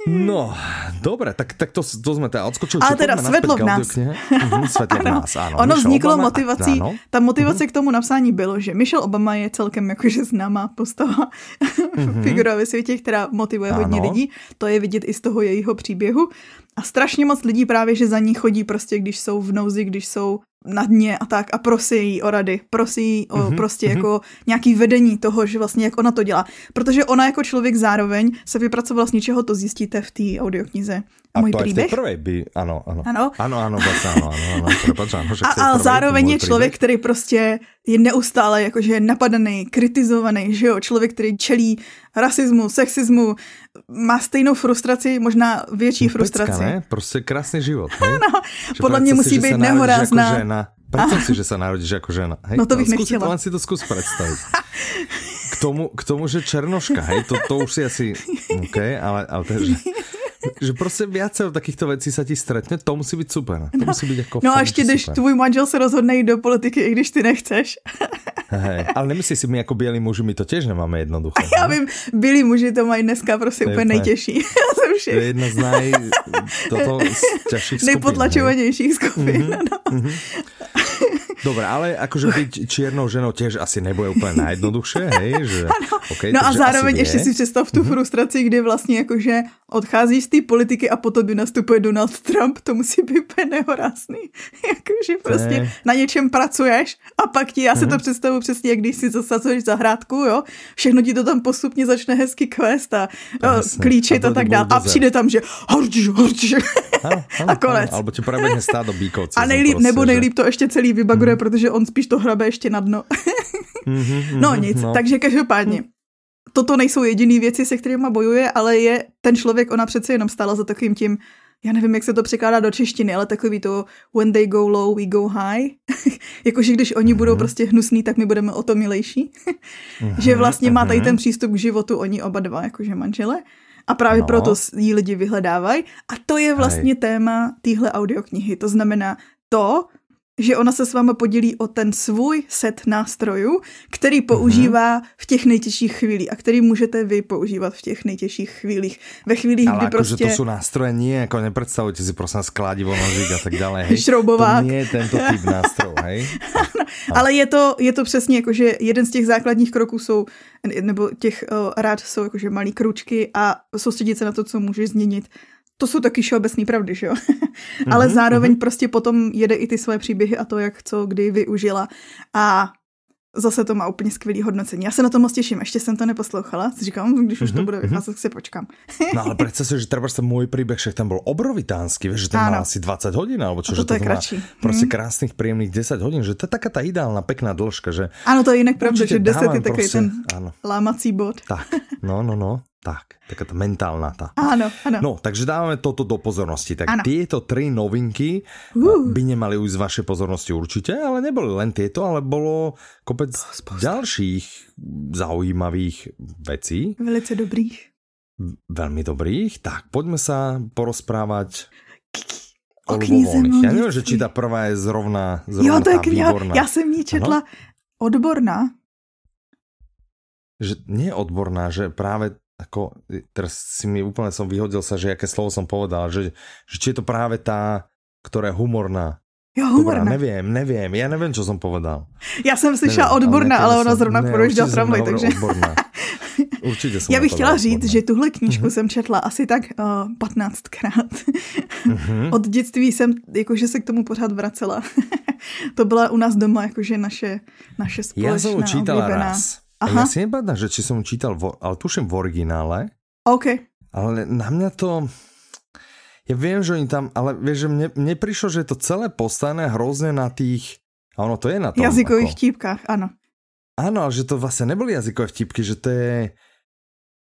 No, dobre, tak, tak to, to sme teda odskočili. Ale teda svetlo v nás. Mhm, svetlo v nás, áno. Ono Michelle vzniklo Obama, motivací, áno. ta motivace k tomu napsání bylo, že Michelle Obama je celkem jakože známá postava, figura ve světě, která motivuje hodně Áno. lidí. To je vidět i z toho jejího příběhu. A strašně moc lidí právě, že za ní chodí prostě, když jsou v nouzi, když jsou na dně a tak a prosí jí o rady, prosí jí o prostě jako nějaký vedení toho, že vlastně jak ona to dělá. Protože ona jako člověk zároveň se vypracovala z ničeho, to zjistíte v té audioknize. A Můj to příběh. prvej by, áno, áno. Ano. Áno, áno, vlastne áno, áno, áno, prepáč, áno, že A, a zároveň to je člověk, príbeh. který prostě je neustále jakože napadaný, kritizovaný, že jo, člověk, který čelí rasismu, sexismu, má stejnou frustraci, možná větší frustraci. Pecka, ne? Proste krásny život. Hej? No, Že podle mě musí si, být nehorázná. Ako žena. Predstav si, že sa narodíš ako žena. Hej? No to bych skús, nechtěla. Len si to skús predstaviť. K tomu, k tomu, že černoška, hej, to, to už si asi, OK, ale, ale to že, že prostě viacero takýchto vecí sa ti stretne, to musí byť super. To musí byť ako No a ještě, že když super. tvůj manžel se rozhodne jít do politiky, i když ty nechceš. Hej, ale nemyslíš si, my ako bieli muži, my to tiež nemáme jednoduché. Já vím, bílí muži to mají dneska prostě To úplně nejtěžší. To je jedna z naj... Toto z ťažších skupín. hej. nejpotlačovanějších skupin. no. Dobre, ale akože byť čiernou ženou tiež asi nebude úplne najjednoduchšie, hej? Že, okay, No a zároveň ještě vie. si představ tu frustraci, kdy vlastně jakože odchází z té politiky a potom by nastupuje Donald Trump, to musí být úplně nehorázný. jakože prostě na něčem pracuješ a pak ti, já si to představuji přesně, jak když si zasazuješ zahrádku, jo, všechno ti to tam postupně začne hezky kvést a Jasne. klíčit A a, tak dojde dál. A přijde tam, že horč, horč. Áno, a konec. Alebo ti prebehne stádo bíkov. cez A nejlíp, nebo že- nejlíp to ještě celý vybaguje, protože on spíš to hrabe ještě na dno. Mhm, No mhm, nic, no. takže každopádně. Toto nejsou jediné věci, se kterými bojuje, ale je ten člověk, ona přece jenom stála za takovým tím, já nevím, jak se to překládá do češtiny, ale takový to when they go low, we go high. Jakože když oni budou prostě hnusní, tak my budeme o to milejší. že vlastně má tady ten přístup k životu, oni oba dva, jakože manžele. A právě No. proto jí lidi vyhledávají. A to je vlastně téma téhle audioknihy. To znamená to, že ona se s váma podělí o ten svůj set nástrojů, který používá v těch nejtěžších chvílích a který můžete vy používat v těch nejtěžších chvílích. Ve chvílích, Ale kdy akože prostě... to sú nástroje, nie, ako nepredstavujte si prosím vás kladivo, nožík a tak ďalej, hej. Šroubovák. To nie je tento typ nástrojov, hej. Ale je to, je to přesně jako, že jeden z těch základních kroků jsou, nebo těch uh, rád jsou jakože malý kručky a soustředit se na to, co můžeš změnit. To jsou taky všeobecné pravdy, že jo? Ale zároveň prostě potom jede i ty své příběhy a to, jak co kdy využila. A zase to má úplně skvělý hodnocení. Já se na to moc těším, ještě jsem to neposlouchala. Si říkám, když už to bude vycházet, tak si počkám. No ale predstav si, že treba ten môj príbeh, však tam bol obrovitánsky, vieš, že ten mal asi 20 hodín, alebo čo, A že toto je má kratší. proste Mhm. krásnych, príjemných 10 hodín, že to je taká tá ideálna, pekná dĺžka, že Ano, to je jinak pravda, že 10 je takový prostě, ten ano. lámací bod. tak, no, no, no, tak, taká tá mentálna tá. Ano, ano. No, takže dávame toto do pozornosti. Tak Áno. tieto tri novinky Uh. by nemali ujsť z vašej pozornosti určite, ale neboli len tieto, ale bolo kopec ďalších zaujímavých vecí, Velice dobrých. veľmi dobrých. Tak, poďme sa porozprávať O o knize. Ja mou neviem, že či tá prvá je zrovna, zrovna Jo, to je kniha, výborná. já jsem ji četla odborná. Že nie odborná, že práve ako, teraz si mi úplne som vyhodil sa, že aké slovo som povedal, že, že či je to práve tá, ktorá je humorná. Jo, Dobrá, humorná. neviem, neviem, ja neviem, čo som povedal. Já jsem slyšela odborná, ale, nekedy ona zrovna projížděla tramvaj, takže... Odborná. Určite som Já bych chtěla říct, odborná. že tuhle knížku Mhm. jsem četla asi tak uh, 15krát. Mhm. Od dětství jsem jakože se k tomu pořád vracela. to byla u nás doma jakože naše, naše společná ju čítal oblíbená. raz. A Aha. ja si nepamätám, že či som čítal, vo, ale tuším v originále, OK. ale na mňa to... Ja viem, že oni tam, ale vieš, že mne, mne prišlo, že je to celé postavené hrozne na tých... A ono to je na tom. Jazykových ako- vtípkách, ano. Áno, ale že to vlastne neboli jazykové vtipky, že to je...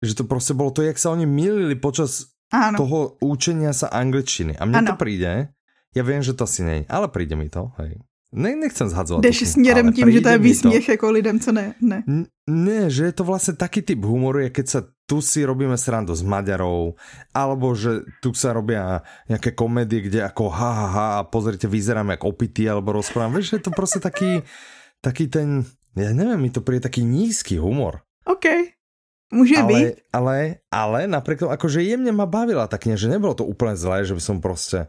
Že to proste bolo to, jak sa oni milili počas Ano. toho učenia sa angličtiny. A mne Ano. to príde, ja viem, že to asi nie, ale príde mi to, hej. Ne, nechcem zhadzovať. Jdeš to, směrem tím, že to je výsměch jako lidem, co ne. ne. N- Ne, že je to vlastne taký typ humoru, je keď sa tu si robíme srandu s Maďarov, alebo že tu sa robia nejaké komédie, kde ako ha, ha, ha a pozrite, vyzerám jak opitý, alebo rozprávam. Vieš, že je to proste taký, taký ten, ja neviem, mi to príde taký nízky humor. OK. Může ale, být. Ale, ale napriek tomu, akože jemne ma bavila ta kniha, že nebolo to úplne zlé, že by som proste...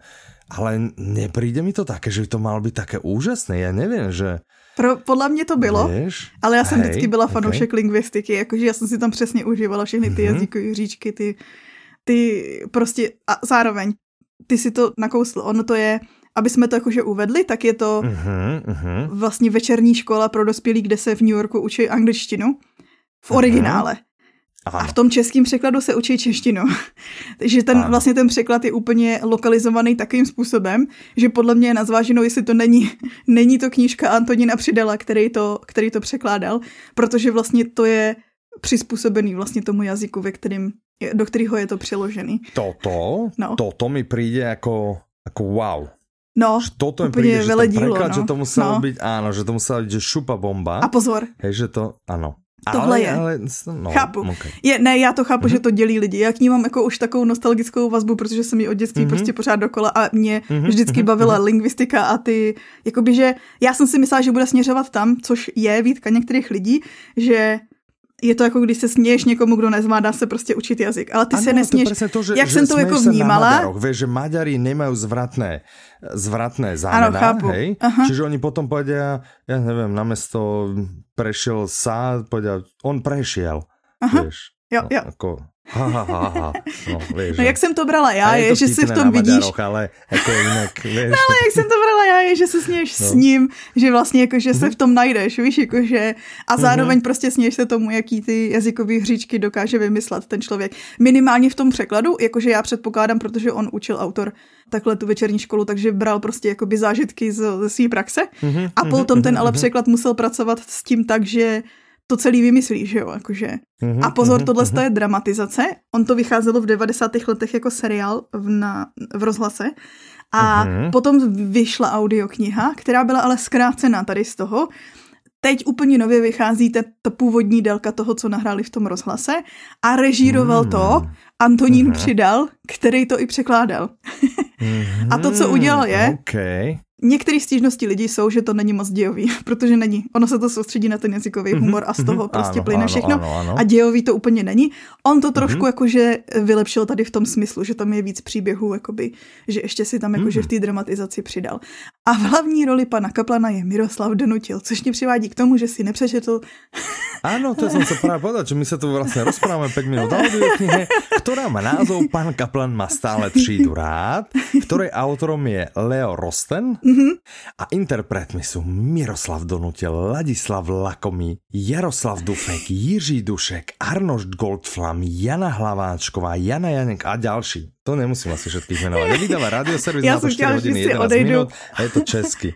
Ale nepríde mi to také, že by to malo byť také úžasné, ja neviem, že... Pro, podle mě to bylo, Víš? ale já jsem Hej, vždycky byla okay. fanoušek lingvistiky, jakože já jsem si tam přesně užívala všechny ty Mhm. jazykové říčky, ty, ty prostě a zároveň ty si to nakousl, ono to je, aby jsme to jakože uvedli, tak je to Uh-huh, uh-huh. vlastně večerní škola pro dospělí, kde se v New Yorku učí angličtinu v originále. A v tom českém překladu se učí češtinu. Takže ten, Ano. vlastně ten překlad je úplně lokalizovaný takovým způsobem, že podle mě je na zváženou, jestli to není, není to knížka Antonína Přidela, který to, který to překládal, protože vlastně to je přizpůsobený vlastně tomu jazyku, ve kterým, do kterého je to přeložený. Toto, No. toto mi príde ako, ako wow. No, Že Toto mi príde, že ten veledílo, preklad, no. že to muselo No. byť, áno, že to muselo byť, že šupa bomba. a pozor, Hej, že to, áno. Tohle ale, je. Ale, no, Chápu. Okay. Je, ne, já to chápu, Mhm. že to dělí lidi. Já k ní mám jako už takovou nostalgickou vazbu, protože jsem ji od dětství Mhm. prostě pořád dokola a mě Mhm, vždycky mhm, bavila mhm. lingvistika a ty, jakoby, že já jsem si myslela, že bude směřovat tam, což je výtka některých lidí, že je to jako když se směješ někomu, kdo nezvládá se prostě učit jazyk, ale ty Ano, se to je nesměješ. presne to, že, jak že jsem to jako na vnímala- Maďaroch, vieš, že Maďari nemajú zvratné, zvratné zámená, chápu. hej? Aha. Čiže oni potom povedia, ja neviem, namiesto prešiel sa, povedia, on prešiel, Aha. vieš. Jo, no, jo. Ako, ha, ha, ha, ha. No, vieš, No jak jsem to brala já, je, že si v tom vidíš, Maďaroch, ale ako inak, vieš. No, ale jak jsem to brala já, je, že se směješ No. s ním, že vlastně jako, že Mhm. se v tom najdeš, víš, jako, že a zároveň prostě směješ se tomu, jaký ty jazykové hříčky dokáže vymyslet ten člověk. Minimálně v tom překladu, jakože já předpokládám, protože on učil autor takhle tu večerní školu, takže bral prostě jakoby zážitky z, ze své praxe Mhm, a potom ten ale překlad musel pracovat s tím tak, že to celý vymyslí, že jo, jakože. Mhm, A pozor, mhm, tohle mhm. je dramatizace. On to vycházelo v 90. letech jako seriál v, na, v rozhlase. A Mhm. potom vyšla audiokniha, která byla ale zkrácená tady z toho. Teď úplně nově vychází ta, ta původní délka toho, co nahráli v tom rozhlase a režíroval Hmm. to Antonín Mhm. Přidal, který to i překládal. A to, co udělal, je- Mhm, OK. Některé stížnosti lidí jsou, že to není moc dějový, protože není. Ono se to soustředí na ten jazykový humor a z toho Mhm. prostě Áno, plyne všechno. áno, áno. A dějový to úplně není. On to trošku Mhm. jakože vylepšil tady v tom smyslu, že tam je víc příběhů, jakoby, že ještě si tam jakože Mhm. v té dramatizaci přidal. A v hlavní roli pana Kaplana je Miroslav Donutil, což mě přivádí k tomu, že si nepřečetl Áno, to som sa práve povedať, že my sa tu vlastne rozprávame 5 minút o audioknihe, ktorá má názov Pán Kaplan má stále třídu rád, ktorej autorom je Leo Rosten a interpretmi sú Miroslav Donutil, Ladislav Lakomý, Jaroslav Dufek, Jiří Dušek, Arnošt Goldflam, Jana Hlaváčková, Jana Janek a ďalší. To nemusím asi všetkých menovať. Nevydáva radioservis, Ja má to som 4 chtěla, že hodiny si 11 odejdu. minút a je to česky.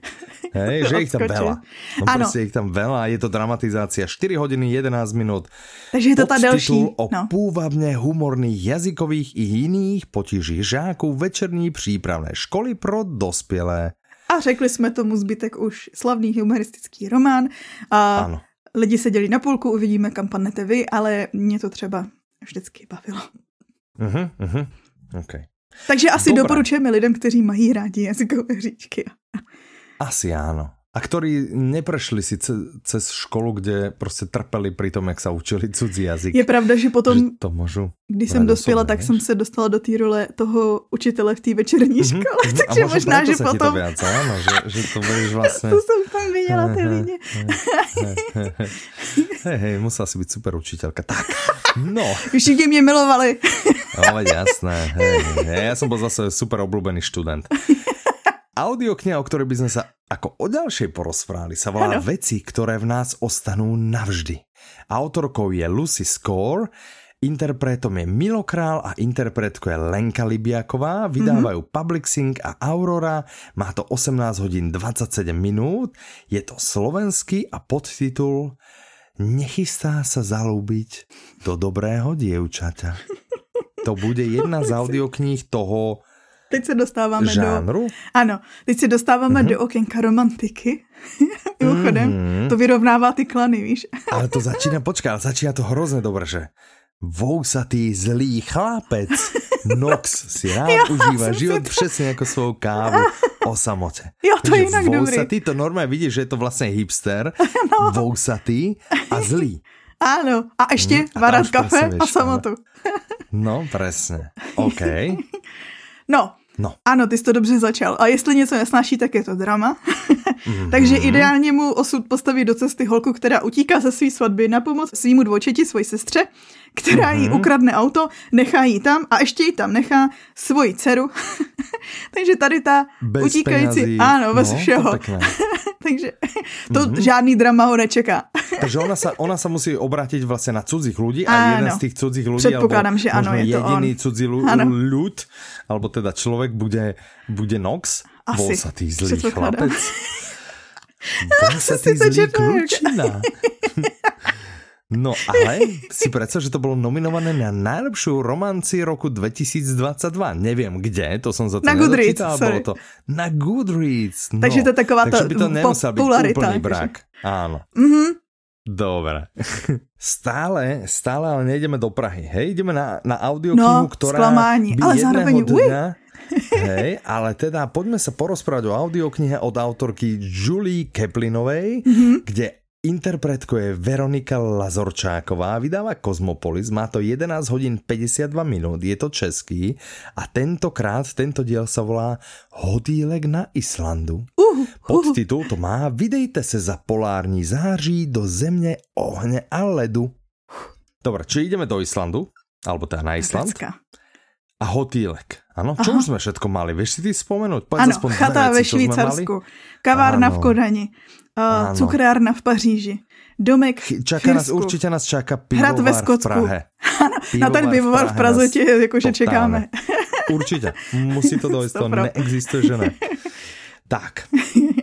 Hej, že je ich tam veľa. No Áno. proste je ich tam veľa, je to dramatizácia 4 hodiny 11 minút. Takže je to ta delší. O No. půvabně humorných jazykových i jiných potíží žáků večerní přípravné školy pro dospělé. A řekli jsme tomu zbytek už slavný humoristický román. A Ano. lidi se dělí na půlku, uvidíme, kam padnete vy, ale mě to třeba vždycky bavilo. Uh-huh, uh-huh. Okay. Takže asi Dobré. doporučujeme lidem, kteří mají rádi jazykové hříčky. Asi áno. A ktorí neprešli si ce, cez školu, kde prostě trpeli pri tom, jak sa učili cudzí jazyk. Je pravda, že potom, že to môžu... když jsem dospěla, tak jsem se dostala do té role toho učitele v té večerní Mhm, škole, mhm. takže možná, preto že ti to potom... viac, áno, že, že to budeš vlastne... To jsem tam viděla ty lidi. hej, hej, musela si byť super učiteľka. Tak, no. Všichni mě milovali. No, jasné. Hej, hej. Ja som bol zase super obľúbený študent. Audiokniha, o ktorej by sme sa ako o ďalšej porozprávali, sa volá Áno. Veci, ktoré v nás ostanú navždy. Autorkou je Lucy Score, interpretom je Milo Král a interpretkou je Lenka Libiaková, vydávajú Public Sync a Aurora, má to 18 hodín 27 minút, je to slovenský a podtitul Nechystá sa zalúbiť do dobrého dievčaťa. To bude jedna z audiokníh toho Teď se dostáváme do... žánru. Ano, teď se dostáváme do okénka romantiky. Mimochodem, to vyrovnává ty klany, víš. Ale to začína, počkaj, ale začína to hrozne dobre, že vousatý zlý chlapec Nox si rád Jo, si život to- přesně jako svou kávu o samote. Jo, to je jinak dobrý. vousatý, to normálně vidíš, že je to vlastně hipster, No. vousatý a zlý. Áno, a ešte mm, varať kafe a samotu. no, presne. OK. No, No. Ano, ty jsi to dobře začal. A jestli něco nesnáší, tak je to drama. mm-hmm. Takže ideálně mu osud postaví do cesty holku, která utíká ze své svatby na pomoc svýmu dvojčeti, svoji sestře, která jí mm-hmm. ukradne auto, nechá jí tam a ještě jí tam nechá svoji dceru. Takže tady ta bez utíkající, penězí. ano, bez no, všeho. Takže to mm-hmm. žádný drama ho nečeká. Takže ona sa, ona sa musí obrátiť vlastně na cudzích ľudí a ano. jeden z těch cudzích ľudí, Předpokládám, že ano, je to jediný on. cudzí ľud, alebo teda člověk bude, bude Nox, Asi. sa tý zlý chlapec. Bol sa tý zlý klučina. No ale si predstav, že to bolo nominované na najlepšiu romanci roku 2022. Neviem kde, to som za to Na Goodreads, bolo to na Goodreads. No. Takže to je taková Takže by to nemusel byť úplný brak. Áno. Mm-hmm. Dobre. Stále, stále ale nejdeme do Prahy, hej? Ideme na, na audioknihu, no, ktorá sklamání, by ale zároveň, dňa... Hej, ale teda poďme sa porozprávať o audioknihe od autorky Julie Keplinovej, mm-hmm. kde Interpretko je Veronika Lazorčáková, vydáva Kozmopolis, má to 11 hodin 52 minut, je to český a tentokrát tento diel sa volá Hodílek na Islandu. Uh, uh. Podtitul to má Vydejte se za polární září do země ohně a ledu. Dobre, či ideme do Islandu? Alebo teda na Island? A hotýlek. Ano, čo Aha. už sme všetko mali? Vieš si ty spomenúť? Ano, chata ve Švýcarsku, kavárna v Kodani, uh, cukrárna v Paříži, domek čaká nás, určitě nás čaká pivovar Hrad ve Skotsku. v Prahe. Ano, na ten pivovar v Praze tě jakože čekáme. Určitě, musí to dojít, to neexistuje, že ne. Tak.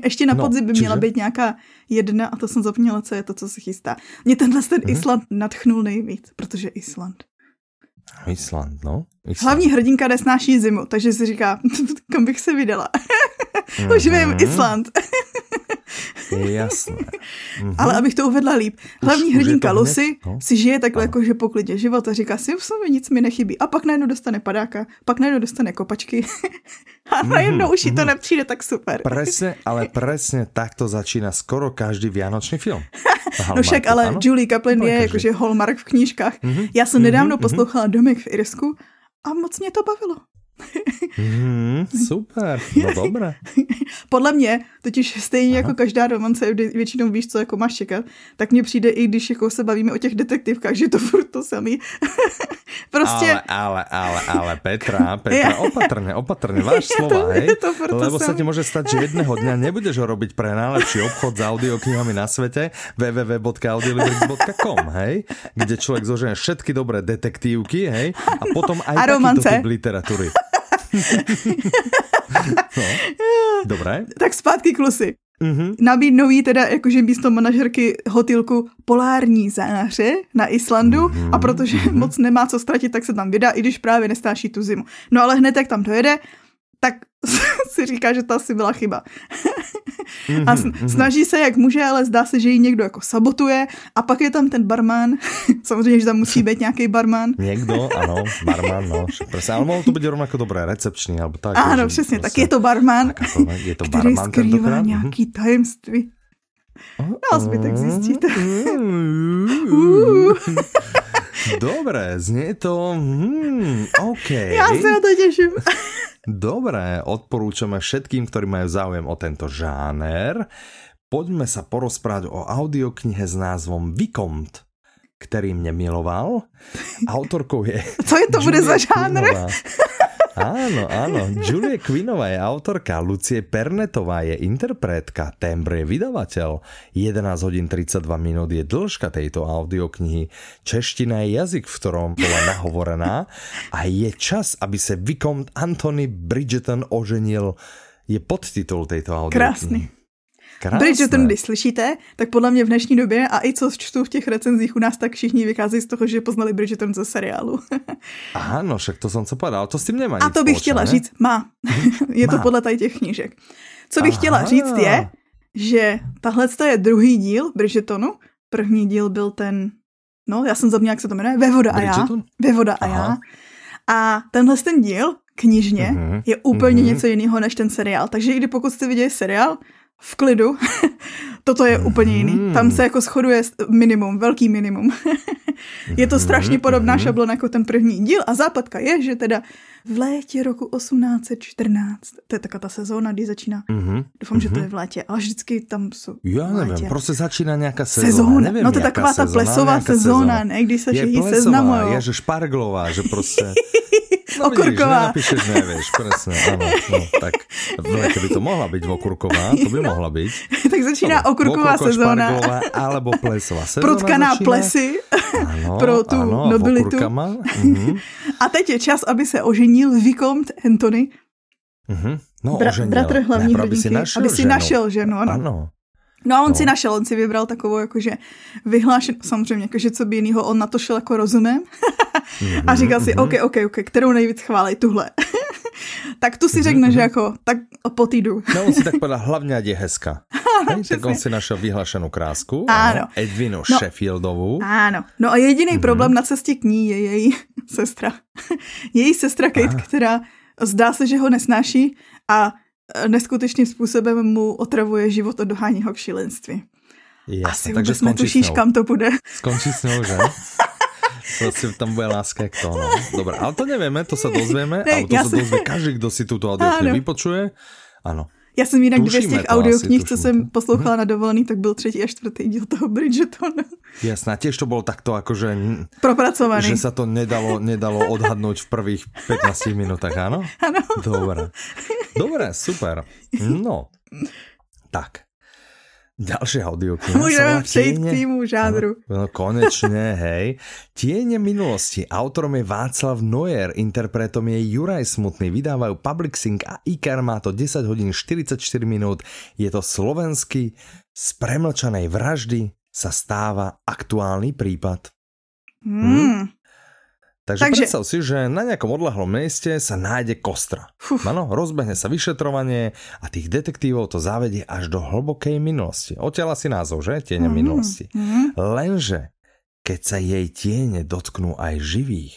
Ještě na no, podzim by čiže? měla být nějaká jedna a to jsem zapomněla, co je to, co se chystá. Mě tenhle ten mm-hmm. Island nadchnul nejvíc, protože Island. Island, no. Island. Hlavní hrdinka nesnáší zimu, takže si říká, kam bych se vydala. Už vím, Island. Jasné. Mm-hmm. Ale abych to uvedla líp. Hlavní už, hrdinka už Lucy no? si žije takhle jako, že poklidě život a říká si, v sobě nic mi nechybí. A pak najednou dostane padáka, pak najednou dostane kopačky. a najednou už jí to mhm. nepřijde tak super. Presne, ale presne takto začíná skoro každý vianočný film. no však ale ano? Julie Kaplan je jakože Hallmark v knížkách. Mm-hmm. Já jsem nedávno mm-hmm. poslouchala Domek v Irsku a moc mě to bavilo. Mm, super, no dobré. Podle mě, totiž stejně Aha. jako každá romance, většinou víš, co jako máš čekat, tak mně přijde i když jako se bavíme o těch detektivkách, že to furt to samý. prostě... Ale, ale, ale, ale, Petra, Petra, opatrně, opatrně, váš slova, to, hej? To Lebo sa ti môže stať, že jedného dňa nebudeš ho robiť pre najlepší obchod s audioknihami na svete www.audiolibrix.com, hej? Kde človek zožene všetky dobré detektívky, hej? A potom aj a takýto typ literatúry no, dobré. Tak zpátky k Lucy. Mm-hmm. Nabídnou jí teda jakože místo manažerky hotelku polární záře na Islandu mm-hmm. a protože mm-hmm. moc nemá co ztratit, tak se tam vydá, i když právě nestáší tu zimu. No ale hned jak tam dojede, tak si říká, že to asi byla chyba. a mhm, mhm. snaží se, jak může, ale zdá se, že ji někdo jako sabotuje a pak je tam ten barman. Samozřejmě, že tam musí být nějaký barman. Někdo, ano, barman, no. Presne, ale mohlo to být rovnako dobré, recepční, alebo tak. Ano, přesně, tak je to barman, to, je to který barman skrývá mhm. nějaký tajemství. No, zbytek zjistíte. Dobré, znie to... Hmm, OK. Já se na to těším. Dobré, odporúčame všetkým, ktorí majú záujem o tento žáner. Poďme sa porozprávať o audioknihe s názvom Vicomte, ktorý mne miloval. Autorkou je... Co je to bude za žánr? Áno, áno. Julie Quinnová je autorka, Lucie Pernetová je interpretka, Tembr je vydavateľ. 11 hodín 32 minút je dĺžka tejto audioknihy. Čeština je jazyk, v ktorom bola nahovorená a je čas, aby se Vicomte Anthony Bridgeton oženil je podtitul tejto audioknihy. Krásný. Krásné. Bridgerton, když slyšíte, tak podle mě v dnešní době a i co čtu v těch recenzích u nás, tak všichni vycházejí z toho, že poznali Bridgerton ze seriálu. Ano, však to jsem co podal, to s tím nemá A to bych chtěla ne? říct, má. je má. to podle tady těch knížek. Co bych Aha. chtěla říct je, že tahle je druhý díl Bridgertonu. První díl byl ten, no já jsem zapomněla, jak se to jmenuje, Vevoda a já. Vevoda a já. A tenhle ten díl knižně mm-hmm. je úplně mm-hmm. něco jiného než ten seriál. Takže i když pokud jste viděli seriál, v klidu. Toto je úplně jiný. Mhm. Tam se jako shoduje minimum, velký minimum. je to strašně podobná mhm. šablona jako ten první díl a západka je, že teda v létě roku 1814, to je taková ta sezóna, kdy začíná. Mhm. Doufám, že to je v létě, ale vždycky tam jsou létě. neviem, prostě začína nejaká sezóna. Sezóna, Neviem, no to je taková ta sezóna, plesová nejaká sezóna, ne, když se je všichni plesová, seznamujou. je, že šparglová, že prostě... Okurková. Vidíš, nenapíšeš, nevieš, presne, áno, no, tak lete by to mohla byť okurková, to by mohla byť. tak začíná Dobre, okurková okurko, sezóna. alebo plesová sezóna Protkaná začíná. plesy Áno, pro tu áno, nobilitu. mhm, A teď je čas, aby se oženil Vicomte Anthony, mhm. No, bra- oženil. bratr hlavní Najprv, aby si hrdinky, našel aby si ženu. našel ženu, ano. Ano. No a on No. si našel, on si vybral takovou jakože vyhlášenou, samozřejmě, jakože co by jinýho, on na to šel jako rozumem a říkal si, mhm. OK, OK, OK, kterou nejvíc chválej, tuhle. tak tu si řekne, že jako, tak po týdu. No on si tak povedal, hlavne ať je hezká. Hej, tak on si našel vyhlašenú krásku. Áno. Edvinu No. Sheffieldovú. Ano. No a jediný problém na cestě k ní je její sestra. její sestra Kate, která zdá se, že ho nesnáší a neskutečným způsobem mu otravuje život a dohání ho k šílenství. Jasne, Asi takže vůbec netušíš, kam to bude. Skončí s ňou, že? Proste tam bude láska k to, no. Dobre, ale to nevieme, to sa dozvieme, Ne, ale to sa dozvie každý, kto si túto Áno. vypočuje. Áno. Já jsem jinak dvě z těch audioknih, co jsem poslouchala na dovolený, tak byl třetí a čtvrtý díl toho Bridgetona. Jasné, tiež to bolo takto akože, Propracovaný. že sa to nedalo, nedalo odhadnúť v prvých 15 minútach, áno? Ano. Dobre. Dobre, super. No. Tak. Ďalšia audiokniha Můžeme přejít k týmu žádru. No konečne, hej. Tiene minulosti. Autorom je Václav Noyer, interpretom je Juraj Smutný. Vydávajú Public Sync a IKAR má to 10 hodín 44 minút. Je to slovenský z premlčanej vraždy sa stáva aktuálny prípad. Hmm. Takže, Takže predstav si, že na nejakom odlahlom mieste sa nájde kostra. Áno, rozbehne sa vyšetrovanie a tých detektívov to zavedie až do hlbokej minulosti. Odtiaľ si názov, že? Tieňa minulosti. Mhm. Lenže, keď sa jej tiene dotknú aj živých,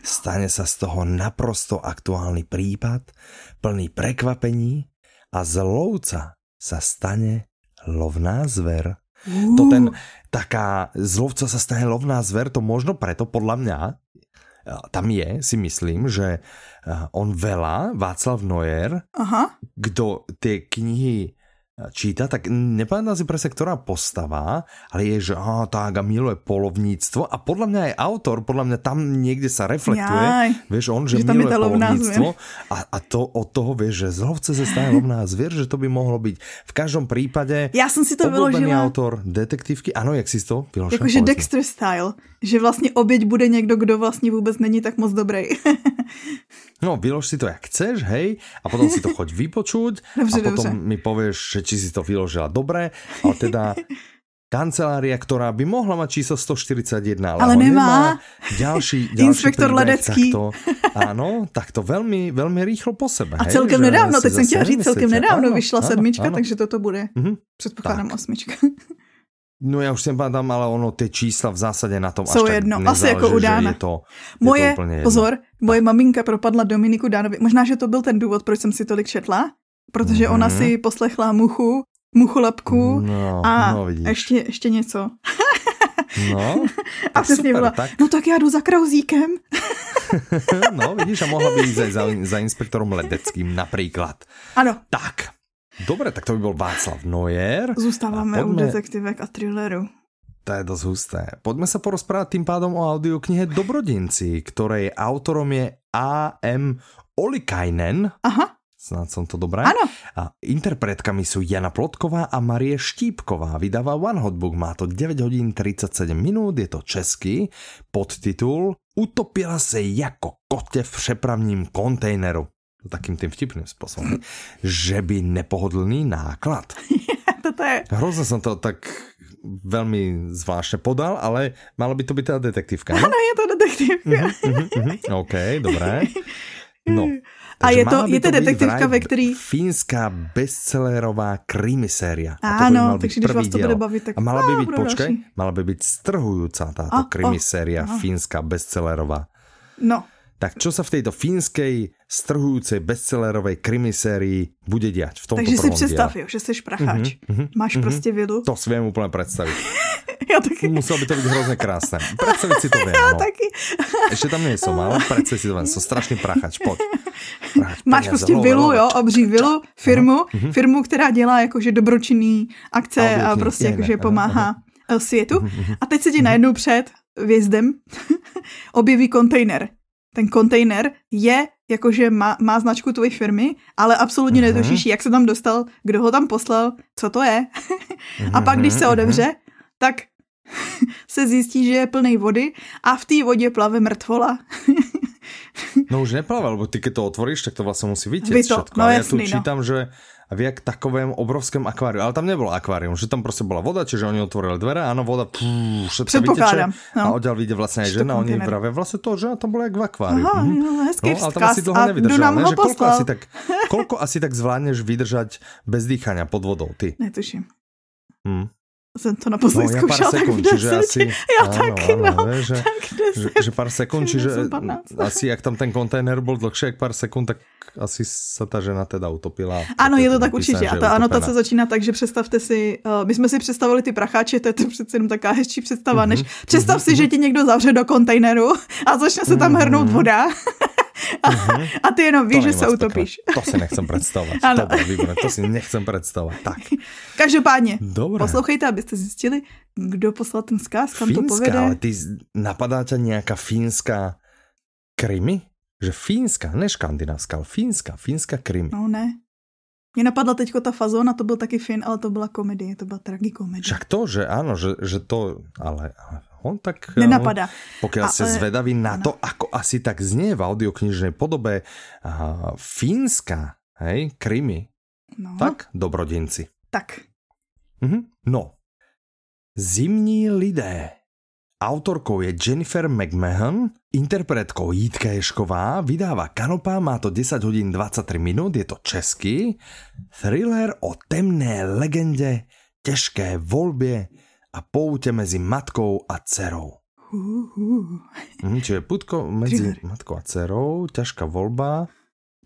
stane sa z toho naprosto aktuálny prípad, plný prekvapení a z lovca sa stane lovná zver. To ten, taká z lovca sa stane lovná zver, to možno preto, podľa mňa, tam je, si myslím, že a, on veľa, Václav Noyer, Aha. kto tie knihy číta, tak nepamätám si presne, ktorá postava, ale je, že á, tak a miluje polovníctvo a podľa mňa aj autor, podľa mňa tam niekde sa reflektuje, Jaj. vieš, on, že, Že tam je miluje polovníctvo a, a to od toho, vieš, že z lovce sa stane lovná zvier, že to by mohlo byť v každom prípade Já jsem si to vyložila autor detektívky, ano, jak si to vyložila? jakože. Dexter style, že vlastně oběť bude někdo, kdo vlastně vůbec není tak moc dobrý. No, vylož si to, jak chceš, hej, a potom si to choď vypočuť Dobře, a potom dobře. mi povieš, že či si to vyložila dobre, ale teda kancelária, ktorá by mohla mať číslo 141, ale, Ale nemá. Ďalší, ďalší Inspektor príbeh, Ledecký. Takto, áno, tak to veľmi, veľmi rýchlo po sebe. A hej, celkem nedávno, teď jsem chtěla říct, celkem nedávno Áno, vyšla áno, sedmička, áno. takže toto bude. Mhm. Předpokládám Tak. osmička. No ja už sem pamätám, ale ono, tie čísla v zásade na tom Jsou až tak jedno. Asi nezáleží, jako u Dána. Je to, je Moje, to úplne jedno. pozor, moje maminka propadla Dominiku Dánovi. Možná, že to byl ten důvod, proč jsem si tolik četla, protože Mhm. ona si poslechla muchu, mucholapku No, a no vidíš. ještě, ještě něco. No, A tak přesně super, byla, tak no tak já jdu za krauzíkem. No, vidíš, a mohla aj za, za inspektorom Ledeckým napríklad. Ano, Tak, dobre, tak to by bol Václav Noyer. zůstáváme A u detektivek a thrilleru. To je dosť husté. Poďme sa porozprávať tým pádom o audioknihe Dobrodinci, ktorej autorom je A.M. Olikainen. Aha, Snad som to dobré. ano. A interpretkami sú Jana Plotková a Marie Štípková. Vydáva One Hot Book, má to 9 hodín 37 minút, je to český. Podtitul Utopila se jako kotě v přepravním kontejneru. Takým tým vtipným spôsobom. Že by nepohodlný náklad. Toto je, Hrozne som to tak veľmi zvláštne podal, ale mala by to byť teda detektívka. No? ano, je to detektivka. Mhm, mhm. OK, dobré. No. A je to- je to byť detektívka, vraj ve který- Fínska bestsellerová krimiséria. A to by Áno, mal byť takže když vás to bude bavit, tak A mala by počkaj, další. mala by byť strhujúca táto A, o, krimiséria aha. fínska bestsellerová. No, Tak čo sa v tejto fínskej strhujúcej bestsellerovej krimisérii bude diať v tomto Takže si představ, jo, že jsi pracháč. Máš prostě vilu. To si viem úplne predstaviť. Já taky. Muselo by to byť hrozne krásne. Predstaviť si to viem. Já No. taky. Ešte tam nie som, ale predstaviť si to viem. Som strašný prachač. Pracháč, Máš prostě vilu, jo, obří vilu, firmu, firmu, která dělá jakože dobročinný akce A a prostě jiné, jakože pomáhá eh, světu. A teď se ti najednou před vězdem objeví kontejner. Ten kontejner je jakože má, má značku tvojí firmy, ale absolutně netušíš, jak se tam dostal, kdo ho tam poslal, co to je. A pak, když se otevře, tak se zjistí, že je plný vody a v té vodě plave mrtvola. No už nepláva, lebo ty keď to otvoríš, tak to vlastne musí vytieť Vy to, všetko. no jasný, tu no. že v jak takovém obrovském akváriu, ale tam nebolo akvárium, že tam prostě bola voda, čiže oni otvorili dvere, áno, voda, pú, všetko vyteče no. a vyjde aj Že to žena, oni vravia, vlastne to žena tam bola jak v akváriu. Aha, Mhm. no, hezký No, ale tam asi nevydržal, nám ne? Že poslal? asi, tak, koľko asi tak zvládneš vydržať bez dýchania pod vodou, ty? Netuším. Hm. Jsem to No, naposledy ja pár zkoušela, tak sekúnd, v deseti. asi... Já áno, taky, áno, no. že, Tak že, deset. že pár sekúnd, čiže 15. asi jak tam ten kontajner bol dlhšie, jak pár sekúnd, tak asi sa ta žena teda utopila. Ano, je to tak napísané, určitě. že A ta anotace začíná tak, že představte si, uh, my jsme si představili ty pracháče, to je to přece jenom taková hezčí představa, než představ si, že ti někdo zavře do kontejneru a začne se tam hrnout voda. A, a ty jenom víš, To že se utopíš. Pekné. To si nechcem predstavovať. Ano. Dobre, výborné, to si nechcem predstavovať. Tak, Každopádně, Dobre. poslouchejte, abyste zjistili, kdo poslal ten vzkaz, kam to fínska, povede. ale ty, napadá ťa nejaká fínska krimi? Že fínska, ne škandinávska, ale fínska, fínska krimi. No ne. Mě napadla teďko ta fazona, to byl taky fin, ale to byla komedie, to byla tragikomedie. Však to, že áno, že, že to, ale on tak... Nenapadá. Pokiaľ ste Ale- zvedaví na áno. to, ako asi tak znie v audioknižnej podobe a, fínska, hej, krimi, No, tak, dobrodinci. tak. Mhm. No. Zimní lidé. Autorkou je Jennifer McMahon, interpretkou Jitka Ješková, vydává Kanopa, má to 10 hodín 23 minút, je to český. Thriller o temné legendě, těžké volbě a poutě mezi matkou a dcerou. Uh, uh. Mhm, čiže putko mezi Thriller. matkou a dcerou, ťažká volba.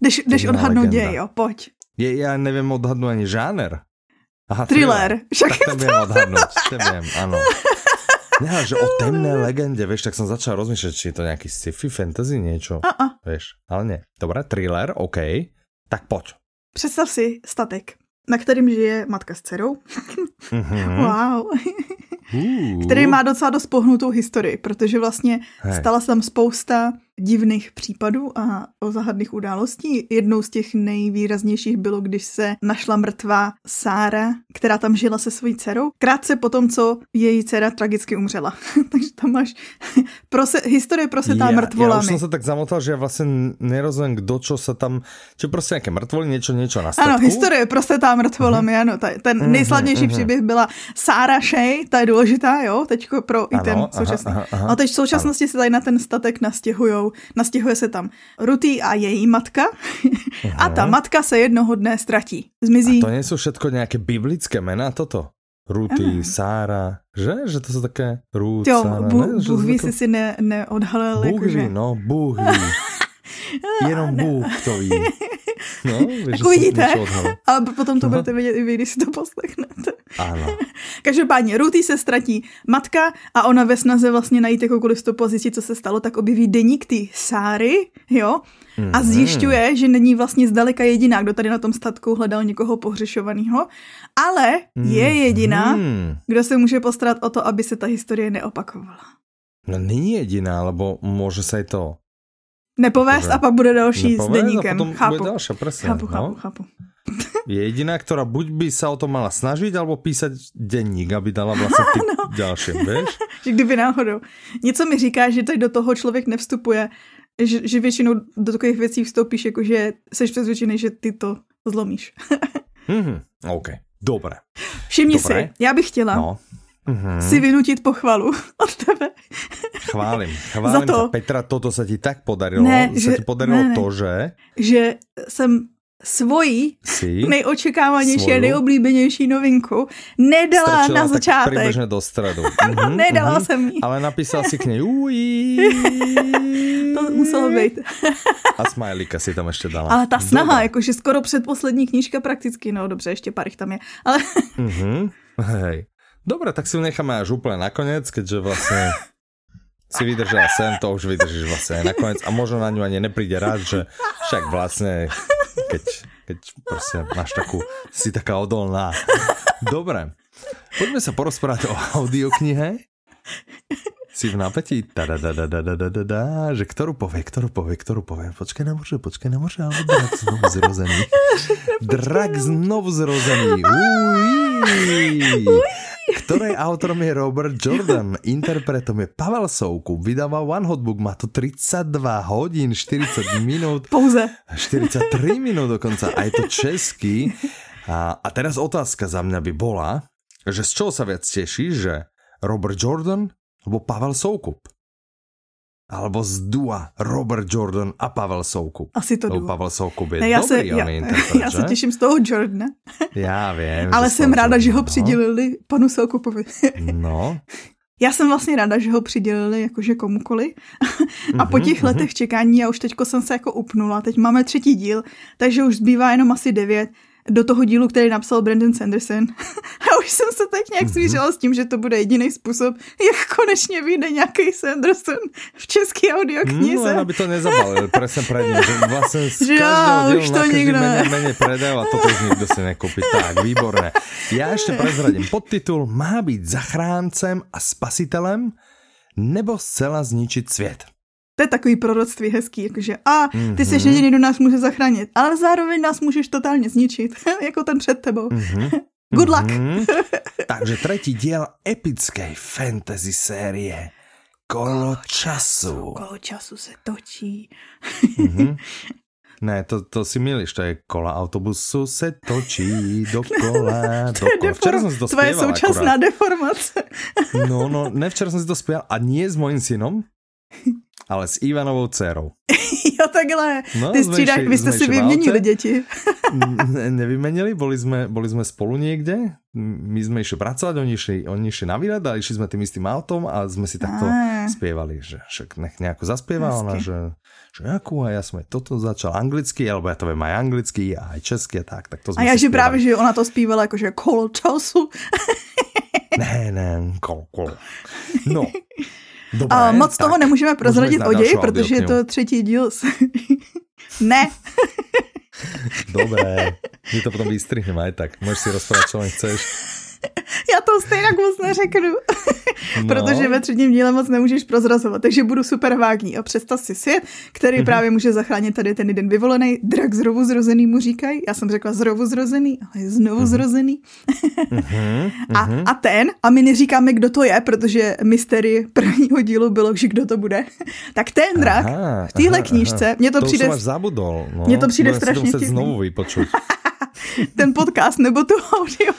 Jdeš, jdeš odhadnout děj, jo, pojď. Je, já nevím odhadnout ani žáner. Aha, Thriller. Však tak to viem odhadnúť, to viem, áno. Ne, ale že o temné legende, vieš, tak som začal rozmýšľať, či je to nejaký sci-fi, fantasy, niečo, a. vieš, ale nie. Dobre, thriller, OK, tak poď. Představ si statek, na kterým žije matka s dcerou. Mhm. Wow. Uh. Který má docela dost pohnutou historii, protože vlastně Hej. stala se tam spousta divných případů a o záhadných událostí. Jednou z těch nejvýraznějších bylo, když se našla mrtvá Sára, která tam žila se svojí dcerou. Krátce po tom, co její dcera tragicky umřela. Takže tam máš prose, historie prosetá ja, mrtvolami. už som sa tak zamotal, že ja vlastne nerozumiem, kdo čo sa tam, či prostě nejaké mrtvoly, niečo, niečo na statku. Ano, historie prosetá mrtvolami, ano. Ta, ten Mhm, nejslavnější mhm. příběh byla Sára Shea, ta je důležitá, jo, teďko pro i Ano, ten aha, současný. aha, aha. A teď v současnosti se tady na ten statek nastěhujou, nastěhuje se tam Ruty a její matka a ta matka se jednoho dne ztratí. Zmizí. To nie sú všetko nejaké biblické mená toto? Ruty, Sára, že? Že to sú také Ruth, Jo, Sára, Bůh, ne? Že Bůh ví, také- si si ne, neodhalil, Bůh jakože... ví, no, Bůh ví. Jenom Bůh to ví. No, Tak uvidíte. Ale potom to budete vědět i vy, když si to poslechnete. Ano. Každopádně Ruty se ztratí matka a ona ve snaze vlastně najít jakoukoliv stopu a zjistit, co se stalo, tak objeví deník ty Sáry, jo, a Mhm. zjišťuje, že není vlastně zdaleka jediná, kdo tady na tom statku hledal někoho pohřešovaného, ale je jediná, Hmm. kdo se může postarat o to, aby se ta historie neopakovala. No není jediná, lebo môže sa aj to Nepovést a pak bude další s nepovedať a deníkem. potom Chápu. bude ďalšia, presne. Chápu, chápu, no. chápu. Je jediná, ktorá buď by sa o to mala snažiť, alebo písať denník, aby dala vlastne tip ďalšie, vieš? Že kdyby náhodou. Něco mi říká, že tady do toho člověk nevstupuje, že, že většinou do takových věcí vstoupíš, jakože jsi přesvědčený, že ty to zlomíš. Mhm, OK, dobre. Všimni Dobré. si, já bych chtěla No. Mhm. si vynutit pochvalu od tebe. Chválim, chválim Za to. Petra, toto sa ti tak podarilo. Ne, sa že- ti podarilo ne, ne. to, že... že jsem svoji Si nejočekávanější a Svoju? nejoblíbenější novinku nedala strčila na tak začátek. približne do stredu. Ano, Mhm, nedala mhm. jsem ji. Ale napísal si k nej ují. To muselo být. A smajlíka si tam ještě dala. Ale ta snaha, Dobre. jakože skoro předposlední knížka prakticky, no dobře, ještě pár tam je. Ale Mhm. Hej. Dobre, tak si ju necháme až úplne nakoniec, keďže vlastne si vydržela sem, to už vydržíš vlastne aj nakoniec a možno na ňu ani nepríde rád, že však vlastne, keď, keď proste máš takú, si taká odolná. Dobre, poďme sa porozprávať o audioknihe. Si v napätí? Da-da-da-da-da-da-da-da, že ktorú povie, ktorú povie, ktorú povie. Počkaj na moře, počkaj na moře, alebo drak znovu zrozený. Drak znovu zrozený. Ují. Ktorej autorom je Robert Jordan, interpretom je Pavel Soukup, vydáva One Hot Book, má to 32 hodín, 40 minút, pouze. 43 minút dokonca, a je to český. A, a teraz otázka za mňa by bola, že z čoho sa viac tešíš, že Robert Jordan alebo Pavel Soukup? Alebo z dua Robert Jordan a Pavel Soukup? Asi to jdu. Pavel Soukup je Ne, já, se, dobrý, já, on je interpret, já se těším z toho Jordana, Já vím. ale jsem ráda, že ho Jordana, přidělili panu Soukupovi. no. No, Já jsem vlastně ráda, že ho přidělili jakože komukoli. A po Mhm, těch mhm. letech čekání, já už teďko jsem se jako upnula, teď máme třetí díl, takže už zbývá jenom asi devět do toho dílu, který napsal Brandon Sanderson. A už jsem se Mhm. nějak smířila s tím, že to bude jediný způsob, jak konečně vyjde nějaký Sanderson v české No, audioknize. len aby to nezabalil, presne pred ním, že vlastne z Že dielu už na to každý nikto menej, ne. menej predajú a toto už nikto si nekúpi. Tak, výborné. Ja ešte prezradím podtitul Má byť zachráncem a spasitelem nebo zcela zničiť svět. To je takový proroctví hezký, jakože a ty jsi Mhm. jediný, kdo nás může zachránit, ale zároveň nás můžeš totálně zničit, jako ten před tebou. Mhm. Good luck. Mhm. Takže tretí diel epickej fantasy série Kolo času. Kolo času se točí. Mhm. Ne, to, to si milíš, to je kola autobusu se točí dokola, dokola. Včera som si to tvoje současná akurát. deformace. No, no, ne, včera som si to spieval a nie s mojím synom, ale s Ivanovou dcerou. jo, takhle. No, Ty išli- vy jste si vyměnili děti. Ne, nevymenili, boli sme, boli sme spolu niekde, my sme išli pracovať, oni išli, oni išli na výlet a išli sme tým istým autom a sme si takto Á. spievali, že však nech nejako zaspieva ona, že, že jakú a som aj toto začal anglicky, alebo ja to viem aj anglicky a aj česky a tak, tak to A sme já, že právě, že ona to zpívala jakože kolo času. Ne, ne, kol, kol. No, Dobré, A moc tak toho nemůžeme prozradit o ději, protože je to třetí díl. ne, Dobré, my to potom vystrihneme aj tak. Môžeš si rozprávať, čo len chceš. já to stejně moc neřeknu. No. protože ve třetím díle moc nemůžeš prozrazovat, takže budu super vágní. A představ si svět, který Mhm. právě může zachránit tady ten jeden vyvolený, drak znovu zrozený mu říkají, já jsem řekla znovu zrozený, ale je znovu zrozený. Mhm, A, a ten, a my neříkáme, kdo to je, protože mystery prvního dílu bylo, že kdo to bude, tak ten drak Aha, v téhle knížce, aha. mně to, to přijde, už zabudol. No. Mně to přijde Budem strašně znovu vypočuť ten podcast nebo tu audio.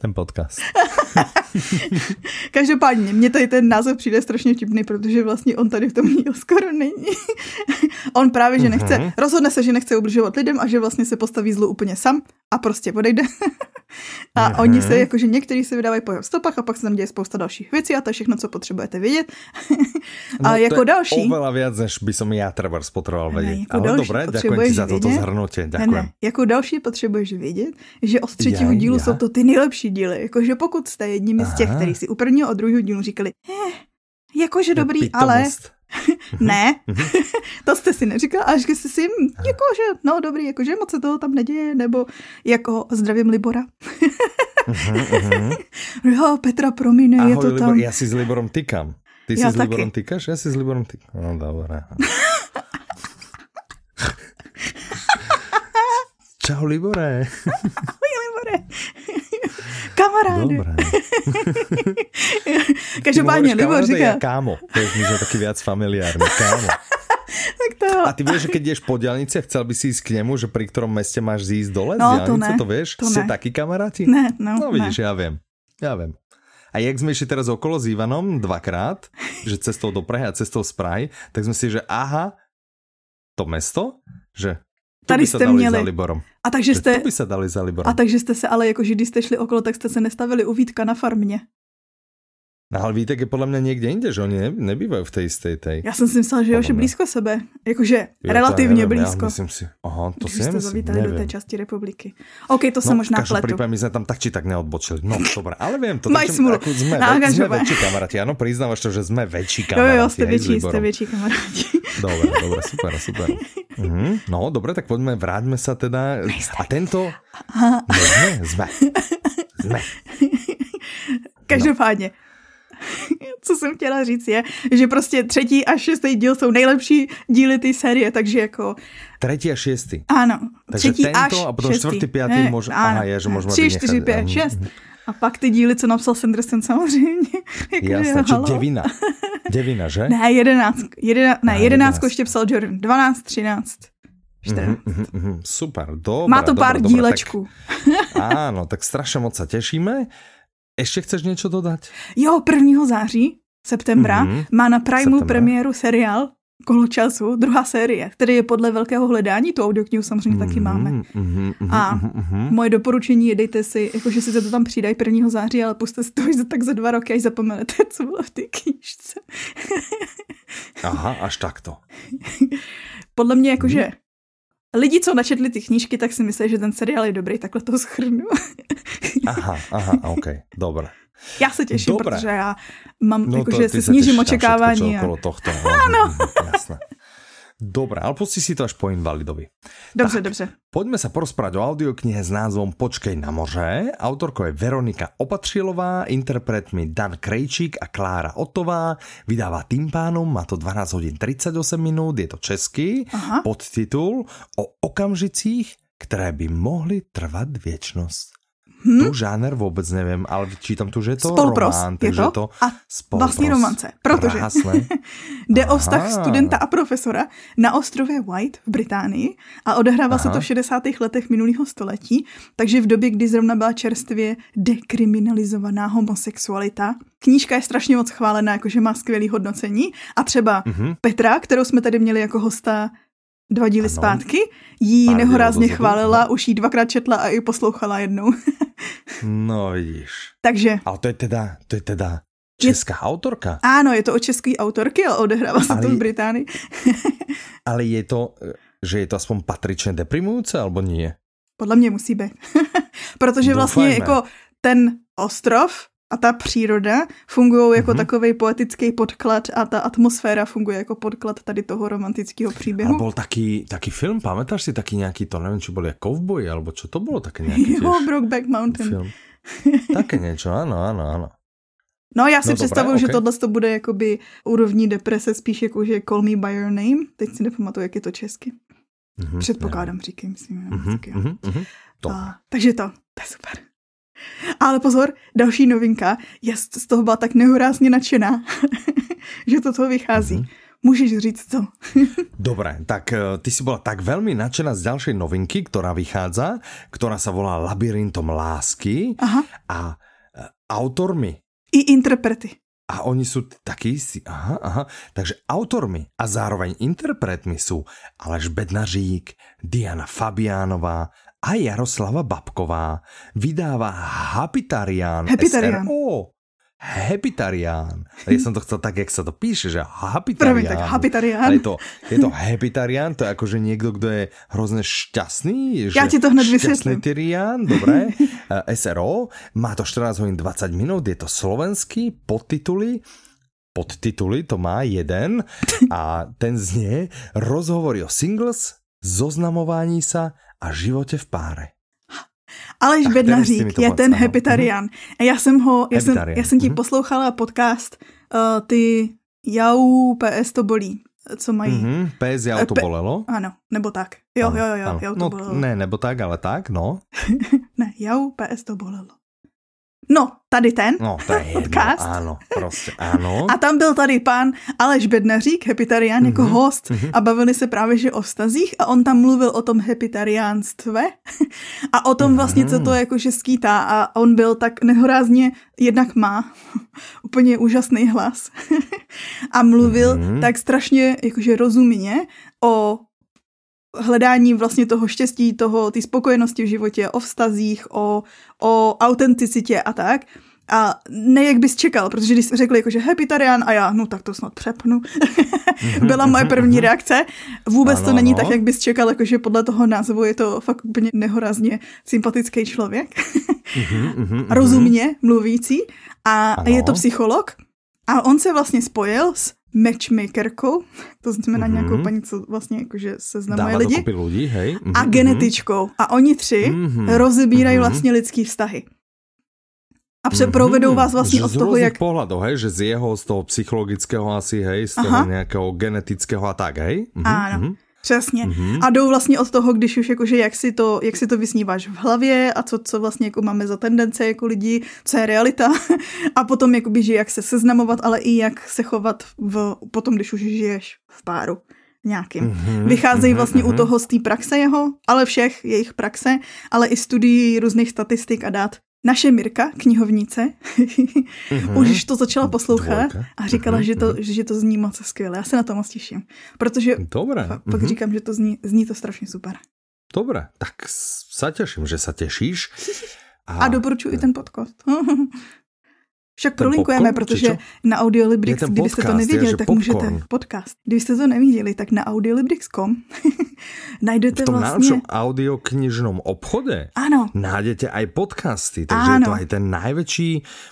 Ten podcast. Každopádně, mně tady ten název přijde strašně vtipný, protože vlastně on tady v tom skoro není. on právě, že nechce, Mhm. rozhodne se, že nechce ubližovat lidem a že vlastně se postaví zlu úplně sam a prostě odejde. a Mhm. oni se, jakože někteří se vydávají po jeho stopách a pak se tam děje spousta dalších věcí a to je všechno, co potřebujete vědět. a No, jako to je další... Oveľa viac, než by som ja trebárs potreboval Ne, vedieť. jako Ale ti potřebuješ za toto vědět. zhrnutie. Ne, ne, jako další potřebuješ vědět, že od třetího dílu ja. jsou to ty nejlepší díly. Jakože pokud jste jedními z těch, kteří si u prvního a druhého dílu říkali, eh, jakože dobrý, ale. Ne, Mhm. to jste si neříkal, až jste si, hm, jakože, no dobrý, jakože moc se toho tam neděje, nebo jako zdravím Libora. Mhm, mhm. Jo, Petra, promiň, je Ahoj, to Libor, tam. ja si s Liborom tykam. Ty si Ja s taky. Liborom tykáš? Ja si s Liborom tykam. No, dobré. Čau, Libore. Libore. Kamaráde. Dobré. Každopádně, Libor kamaráde, říká, kámo. To je mi, že taký viac familiárny. Kámo. tak to. A ty vieš, že keď ideš po diálnici a chcel by si ísť k nemu, že pri ktorom meste máš zísť dole z No, to diálnice, ne. to vieš? To Ste ne. takí kamaráti? Ne, no, No ne. vidíš, ja viem. Ja viem. A jak sme išli teraz okolo s Ivanom dvakrát, že cestou do Prahy a cestou z Prahy, tak sme si, že aha, to mesto, že Tady jste měli. Za Liborom. A takže jste... To by se dali za Liborom. A takže jste se ale, jakože když jste šli okolo, tak jste se nestavili u Vítka na farmě. No ale Vítek je podle mě někde jinde, že oni ne, nebývají v té jisté tej. Já jsem si myslela, že je blízko sebe. Jakože jo, relativně nevím, blízko. Já myslím si, aha, to Když si jste zavítali do té části republiky. OK, to no, se možná pletu. prípade my jsme tam tak či tak neodbočili. No, dobré, ale vím to. Maj smůlu. Ako jsme, ve, jsme väčší kamaráti, ano, priznávaš to, že jsme väčší kamaráti. Jo, jo, jste větší, jste větší kamaráti. Dobre, dobre, super, super. Mhm. No, dobre, tak poďme, vráťme sa teda. A tento... No, sme, sme. Sme. Každopádně, co jsem chtěla říct je, že prostě třetí a šestý díl jsou nejlepší díly té série, takže jako... Třetí a šestý. Ano. Takže třetí tento až a potom čtvrtý, pátý, ne, možná, aha, je, že možná Tři, čtyři, pět, šest. A pak ty díly, co napsal Sanderson samozřejmě. Jasné, či devina. Devina, že? Ne, jedenáct. Jedena, ne, jedenáctku ještě psal Jordan. Dvanáct, třináct. Mm-hmm, mm-hmm, super, dobré. Má to pár dobré, dílečků. Tak, áno, tak strašně moc se těšíme. Ještě chceš něco dodat? Jo, 1. září, septembra, mm-hmm. má na Septembra. premiéru seriál Kolo času, druhá série, který je podle velkého hledání, tu audioknihu samozřejmě mm-hmm, taky máme. Mm-hmm, a mm-hmm. moje doporučení je, dejte si, jakože si se to tam přidají 1. září, ale puste si to už za tak za dva roky, až zapomenete, co bylo v té knížce. Aha, až takto. podle mě jakože mm lidi, co načetli ty knížky, tak si myslí, že ten seriál je dobrý, takhle to schrnu. aha, aha, ok, dobré. Já se těším, Dobre. protože já mám, no jako, že si snížím očekávání. A... okolo tohto. No, ano. Jasné. Dobre, ale pusti si to až po invalidovi. Dobře, tak, dobře. Poďme sa porozprávať o audioknihe s názvom Počkej na moře. Autorkou je Veronika Opatřilová, interpretmi Dan Krejčík a Klára Otová. Vydává tým pánom, má to 12 hodin 38 minút, je to český. Aha. Podtitul o okamžicích, které by mohly trvat věčnost. Hmm? Tu žáner vůbec nevím, ale čítám tu, že je to Spolpros, román, je to, to a spolpros. vlastní romance, protože jde Aha. o vztah studenta a profesora na ostrově White v Británii a odehrává Aha. se to v 60. letech minulého století, takže v době, kdy zrovna byla čerstvě dekriminalizovaná homosexualita. Knížka je strašně moc chválená, jakože má skvělý hodnocení a třeba mm-hmm. Petra, kterou jsme tady měli jako hosta dva díly ano. zpátky, jí Pár nehorázně chválila, no. už jí dvakrát četla a i poslouchala jednou. no vidíš. Takže. Ale to je teda, to je teda česká je, autorka. Ano, je to o české autorky, ale odehrává se to v Británii. ale je to, že je to aspoň patričně deprimující, alebo nie? Podle mě musí být. Protože vlastně Doufajme. jako ten ostrov a ta příroda fungují jako mm-hmm. takový poetický podklad a ta atmosféra funguje jako podklad tady toho romantického příběhu. A byl taky, taky film, pamätáš si taky nějaký, to nevím, či byl jak Cowboy, alebo čo to bylo také nějaký Jo, Brokeback Mountain. Film. také něco, ano, ano, ano. No já si no, představuju, že okay. tohle to bude jakoby úrovní deprese spíš jako, že Call Me By Your Name. Teď si nepamatuju, jak je to česky. Mm-hmm, Předpokládám, říkám, myslím. Mm-hmm, mm-hmm, mm-hmm. To. A, takže to, to je super. Ale pozor, další novinka. Já z toho byla tak nehorázně nadšená, že to toho vychází. Mm-hmm. Můžeš říct co? Dobre, tak eh, ty si bola tak veľmi nadšená z ďalšej novinky, ktorá vychádza, ktorá sa volá Labyrintom lásky Aha. a eh, autormi. I interprety. A oni sú takí si, aha, aha. Takže autormi a zároveň interpretmi sú Aleš Bednařík, Diana Fabiánová, a Jaroslava Babková vydává Hapitarian. Hapitarian. SRO. Hepitarián. Ja som to chcel tak, jak sa to píše, že hapitarián. tak hapitarián. je to, je to hepitarián, to je akože niekto, kto je hrozne šťastný. Ja ti to hned vysvetlím. Tyrián, dobre. SRO, má to 14 hodín 20 minút, je to slovenský, podtituly, podtituly to má jeden a ten znie rozhovory o singles, zoznamování sa a životě v páre. Aleš Ach, Bednařík je ten hepitarian. Mm-hmm. Já jsem ho, já jsem, já jsem ti mm-hmm. poslouchala podcast uh, ty Jau PS to bolí, co mají. Mm-hmm. PS Jau to bolelo? Ano, nebo tak. Jo, ano, jo, jo, jo, jau to no, bolelo. Ne, nebo tak, ale tak, no. ne, Jau PS to bolelo. No, tady ten no, to je podcast. Jedno, ano, prostě ano. A tam byl tady pán Aleš Bednařík, hepitarián, mm-hmm, jako mhm, host mm-hmm. a bavili se právě že o vztazích a on tam mluvil o tom hepitariánstve a o tom vlastně, co to mhm. jakože skýtá a on byl tak nehorázně, jednak má úplně úžasný hlas a mluvil mm-hmm. tak strašně jakože rozumně o hledání vlastně toho štěstí, toho, ty spokojenosti v životě, o vztazích, o, o autenticitě a tak. A ne jak bys čekal, protože když řekli jako, že hepitarian a já, no tak to snad přepnu, byla moje první reakce. Vůbec ano, to není ano. tak, jak bys čekal, jakože podle toho názvu je to fakt úplně nehorazně sympatický člověk. Rozumně mluvící. A ano. je to psycholog. A on se vlastně spojil s matchmakerkou, to znamená mm-hmm. nějakou paní, co vlastně jakože seznamuje lidi. lidi hej. Mm-hmm. A genetičkou. A oni tři mm-hmm. rozebírají mm-hmm. vlastně lidský vztahy. A přeprovedou mm-hmm. vás vlastně od toho, jak... pohľadov, hej, že z jeho, z toho psychologického asi, hej, z toho Aha. nějakého genetického a tak, hej? Mm-hmm. Ano. Mm-hmm. Přesně. Mm-hmm. A jdou vlastně od toho, když už jakože jak si to, jak si to vysníváš v hlavě a co, co vlastně jako máme za tendence jako lidi, co je realita a potom jakoby, že jak se seznamovat, ale i jak se chovat v, potom, když už žiješ v páru nějakým. Mm-hmm, Vycházejí vlastně mm-hmm. u toho z té praxe jeho, ale všech jejich praxe, ale i studií různých statistik a dat. Naše Mirka, knihovnice, mm-hmm. už to začala poslouchat Dvojka. a říkala, mm-hmm. že, to, mhm. že to zní moc skvěle. Já se na to moc těším, protože Dobré. Pak, mm-hmm. říkám, že to zní, zní to strašně super. Dobré, tak se těším, že se těšíš. A, a doporučuji i ten podcast. Však prolinkujeme, popcorn, protože na Audiolibrix, kdybyste to nevěděli, tak popcorn. můžete podcast. Kdybyste to neviděli, tak na audiolibrix.com najdete v tom vlastně... audioknižnom obchode ano. nájdete aj podcasty, takže ano. je to aj ten najväčší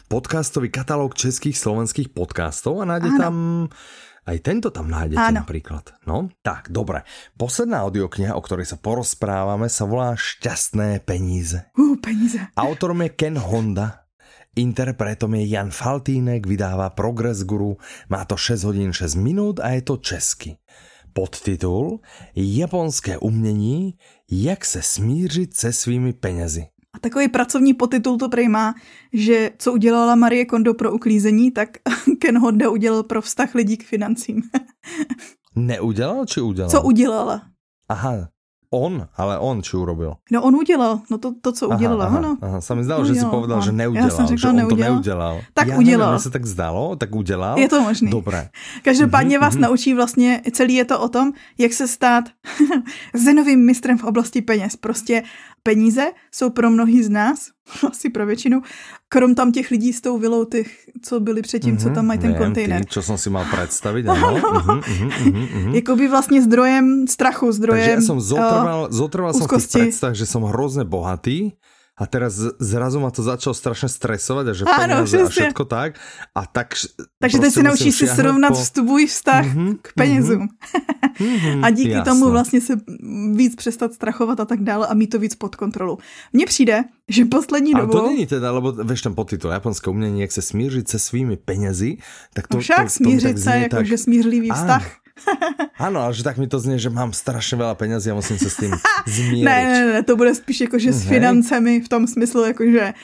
podcastový katalóg českých, slovenských podcastov a nájde ano. tam aj tento tam nájdete ano. napríklad. No, tak, dobre. Posledná audiokniha, o ktorej sa porozprávame, sa volá Šťastné peníze. Uh, peníze. Autorom je Ken Honda Interpretom je Jan Faltínek, vydává Progress Guru, má to 6 hodin 6 minut a je to česky. Podtitul Japonské umění, jak se smířit se svými penězi. A takový pracovní podtitul to prej má, že co udělala Marie Kondo pro uklízení, tak Ken Honda udělal pro vztah lidí k financím. Neudělal či udělal? Co udělala? Aha, On, ale on či urobil? No on udělal, no to, to co udělala, aha, ano. Aha, sa mi zdalo, že si povedal, on. že neudělal, Já jsem řekla, že on neudělal. to neudělal. Tak Já udělal. Nevím, se tak zdalo, tak udělal. Je to možné. Dobré. Každopádně mm-hmm. vás naučí vlastně, celý je to o tom, jak se stát zenovým mistrem v oblasti peněz. Prostě peníze jsou pro mnohý z nás, asi pro většinu, krom tam těch lidí s tou vilou, těch, co byli předtím, mm-hmm, co tam mají ten Viem, kontejner. Tým, čo jsem si mal představit, ano. mm-hmm, mm-hmm, mm-hmm. Jakoby vlastně zdrojem strachu, zdrojem Takže ja som zotrval, uh, zotrval som v tých predstavách, že som hrozne bohatý, a teraz zrazu ma to začalo strašně stresovat a že peniaze a všetko tak. A tak Takže teď si naučíš si srovnat po... tvůj vztah mm-hmm, k penězům. Mm-hmm, a díky jasno. tomu vlastně se víc přestat strachovat a tak dále a mít to víc pod kontrolou. Mně přijde, že poslední dobou... Ale to není teda, lebo veš ten podtitul Japonské umění, jak se smířit se svými penězi, tak to, no však to, smířit to, se, jako tak... smířlivý vztah. Áno. Ano, ale že tak mi to zní, že mám strašně veľa penězí a musím se s tím zmířit. ne, ne, ne, to bude spíš jako, že s financemi v tom smyslu, jako že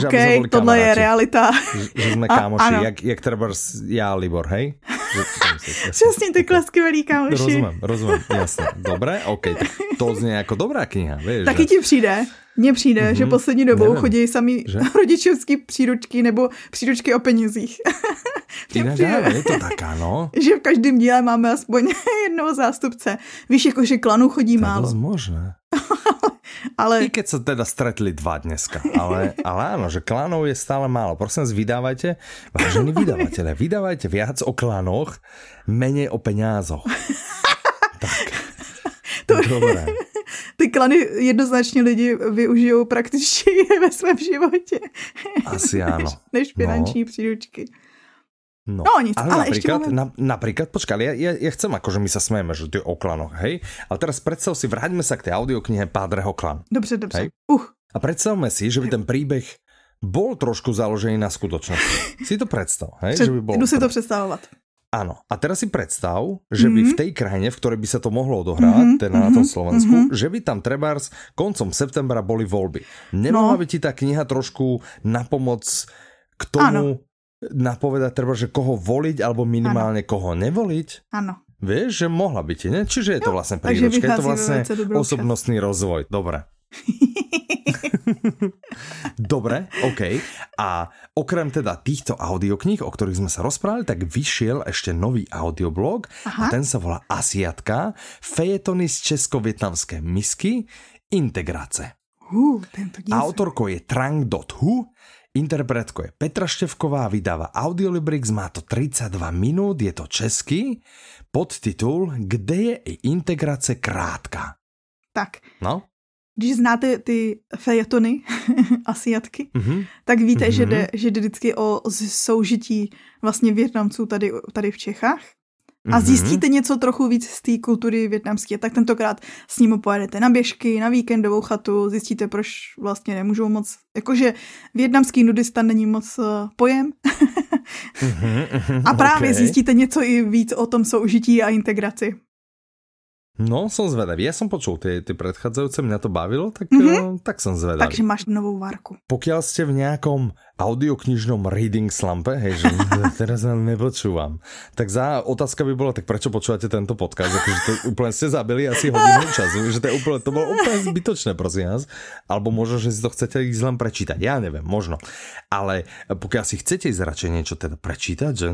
že OK, tohle je realita. Že, že jsme kámoši, a, jak, jak třeba já, Libor, hej? Přesně, takhle skvělý kámoši. Rozumím, rozumím, jasně. Dobré, OK, tak to zní jako dobrá kniha, víš. Taky že... ti přijde, mně přijde, mm-hmm. že mhm. poslední dobou Nevím. chodí sami že? rodičovský příručky nebo příručky o penězích. Jinak je to tak, ano. Že v každém díle máme aspoň jednoho zástupce. Víš, jako že klanu chodí to málo. To možné. ale... I keď sa teda stretli dva dneska, ale, ale áno, že klanov je stále málo. Prosím vás, vydávajte, vážení vydavateľe, vydávajte viac o klanoch, menej o peňázoch. tak. To... Dobré. Ty klany jednoznačně lidi využijou praktičtěji ve svém životě. Asi ano. Než, než finanční no. příručky. No, no nic, ale, ale napríklad, máme... na, napríklad, počkaj, ja, ja, ja chcem akože my sa smejeme, že ty o klanoch, hej? Ale teraz predstav si, vráťme sa k tej audioknihe Pádreho klan. Dobře, dobře. Hej? Uh. A predstavme si, že by ten príbeh bol trošku založený na skutočnosti. si to predstav, hej? Před, že by bol... Jdu si to představovat. Áno. A teraz si predstav, že by v tej krajine, v ktorej by sa to mohlo odohrať, mm -hmm. teda na tom mhm. Slovensku, mm -hmm. že by tam trebárs koncom septembra boli voľby. Nemohla no. by ti tá kniha trošku na pomoc k tomu, ano napovedať treba, že koho voliť alebo minimálne ano. koho nevoliť? Áno. Vieš, že mohla byť, ne? Čiže je to vlastne príročka, je to vlastne osobnostný rozvoj. Dobre. Dobre, OK. A okrem teda týchto audiokníh, o ktorých sme sa rozprávali, tak vyšiel ešte nový audioblog Aha. a ten sa volá Asiatka, fejetony z česko-vietnamské misky, integrace. Uh, Autorkou je Trang.hu, interpretko je Petra Števková, vydáva Audiolibrix, má to 32 minút, je to český, podtitul Kde je i integrace krátka. Tak. No? Když znáte ty fejetony, asiatky, mm-hmm. tak víte, mm-hmm. že, jde, že jde vždycky o soužití vlastně Větnamců tady, tady v Čechách. A mhm. zjistíte něco trochu víc z té kultury větnamské, tak tentokrát s ním pojedete na běžky, na víkendovou chatu, zjistíte, proč vlastně nemůžou moc, jakože větnamský nudista není moc uh, pojem. mm-hmm, a právě okay. zjistíte něco i víc o tom soužití a integraci. No, som zvedavý. Ja som počul tie, tie predchádzajúce, mňa to bavilo, tak, mm-hmm. uh, tak som zvedavý. Takže máš novou várku. Pokiaľ ste v nejakom audioknižnom reading slampe, hej, že teraz vám nepočúvam. Tak za otázka by bola, tak prečo počúvate tento podcast? Akože to úplne ste zabili asi hodinu času, že to, je úplne, to bolo úplne zbytočné, prosím vás. Alebo možno, že si to chcete ísť len prečítať. Ja neviem, možno. Ale pokiaľ si chcete ísť radšej niečo teda prečítať, že,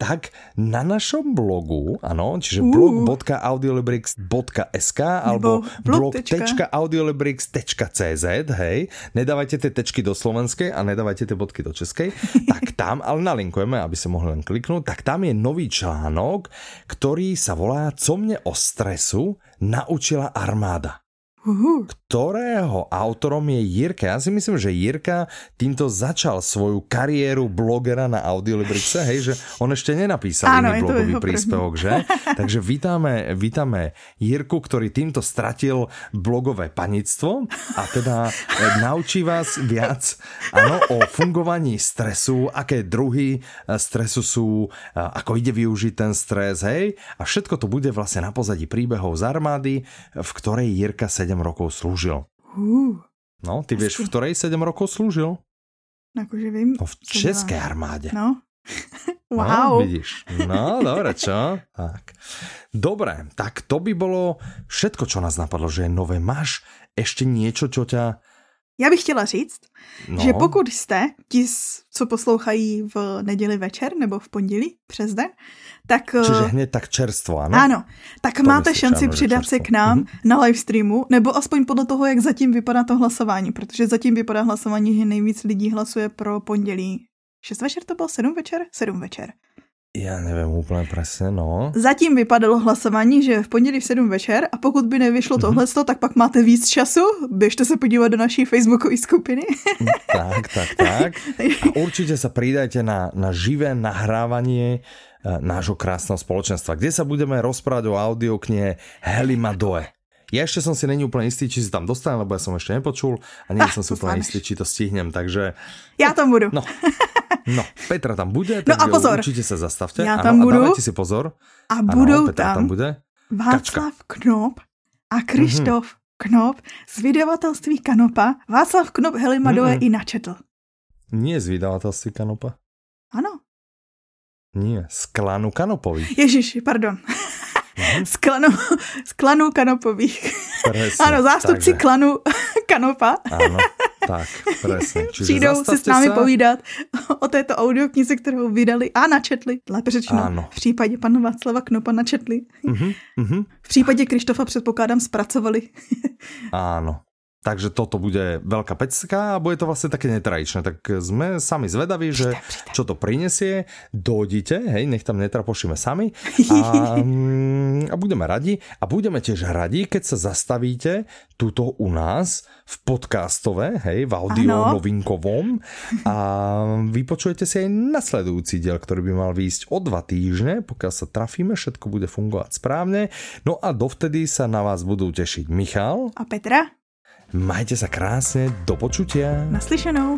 tak na našom blogu, ano, čiže uh. blog.audiolibrix.sk alebo blog.audiolibrix.cz, hej, nedávajte tie tečky do slovenskej nedávajte tie bodky do českej, tak tam, ale nalinkujeme, aby ste mohli len kliknúť, tak tam je nový článok, ktorý sa volá Co mne o stresu naučila armáda ktorého autorom je Jirka. Ja si myslím, že Jirka týmto začal svoju kariéru blogera na Audiolibrice, hej, že on ešte nenapísal Áno, iný blogový príspevok, že? Takže vítame, vítame Jirku, ktorý týmto stratil blogové panictvo a teda e, naučí vás viac ano, o fungovaní stresu, aké druhy e, stresu sú, e, ako ide využiť ten stres, hej? A všetko to bude vlastne na pozadí príbehov z armády, v ktorej Jirka 7 rokov slúžil. Uh, no, ty vieš, v ktorej 7 rokov slúžil? Akože vím. No, v české armáde. No. wow. No, vidíš. No, dobre, čo? Tak. Dobre, tak to by bolo všetko, čo nás napadlo, že je nové. Máš ešte niečo, čo ťa já bych chtěla říct, no. že pokud jste, ti, co poslouchají v neděli večer nebo v pondělí přes den, tak... Čiže eh, hned tak čerstvo, ano? Ano, tak to máte šanci přidat se k nám mm-hmm. na live streamu, nebo aspoň podle toho, jak zatím vypadá to hlasování, protože zatím vypadá hlasování, že nejvíc lidí hlasuje pro pondělí. 6 večer to bylo? 7 večer? 7 večer. Já nevím úplně přesně, no. Zatím vypadalo hlasování, že v pondělí v 7 večer a pokud by nevyšlo tohle, mm-hmm. tak pak máte víc času. Běžte se podívat do naší facebookové skupiny. tak, tak, tak. A určitě se přidajte na, na živé nahrávanie eh, nášho krásného spoločenstva, kde sa budeme rozprávať o audioknihe Heli Madoe. Ja ešte som si není úplne istý, či si tam dostanem, lebo ja som ešte nepočul a nie ah, som si úplne istý, či to stihnem, takže... Ja tam budu. No, no Petra tam bude, no a pozor. určite sa zastavte. Ja tam ano, budu. A dávajte si pozor. A budou Petra tam, tam bude. Václav Kačka. Knop a Krištof mm-hmm. Knop z vydavatelství Kanopa. Václav Knop Helimadoje mm-hmm. i načetl. Nie z vydavatelství Kanopa. Ano. Nie, z klanu Kanopovi. Ježiši, pardon. Mm-hmm. Z, klanu, z klanu kanopových. Presne, ano, zástupci takže. klanu kanopa. Ano, tak, presne. Čiže Přijdou si s námi sa... povídat o této audioknize, kterou vydali a načetli. Lépe řečeno, ano. v případě pana Václava Knopa načetli. Mm-hmm. V případě Krištofa předpokládám zpracovali. Áno, Takže toto bude veľká pecka a bude to vlastne také netradičné. Tak sme sami zvedaví, že čo to prinesie. Dojdite, hej, nech tam netrapošíme sami. A, mm, a budeme radi. A budeme tiež radi, keď sa zastavíte tuto u nás v podcastové, hej, v audio ano. novinkovom a vypočujete si aj nasledujúci diel, ktorý by mal výjsť o dva týždne, pokiaľ sa trafíme, všetko bude fungovať správne. No a dovtedy sa na vás budú tešiť Michal a Petra. Majte sa krásne, do počutia. Naslyšenou.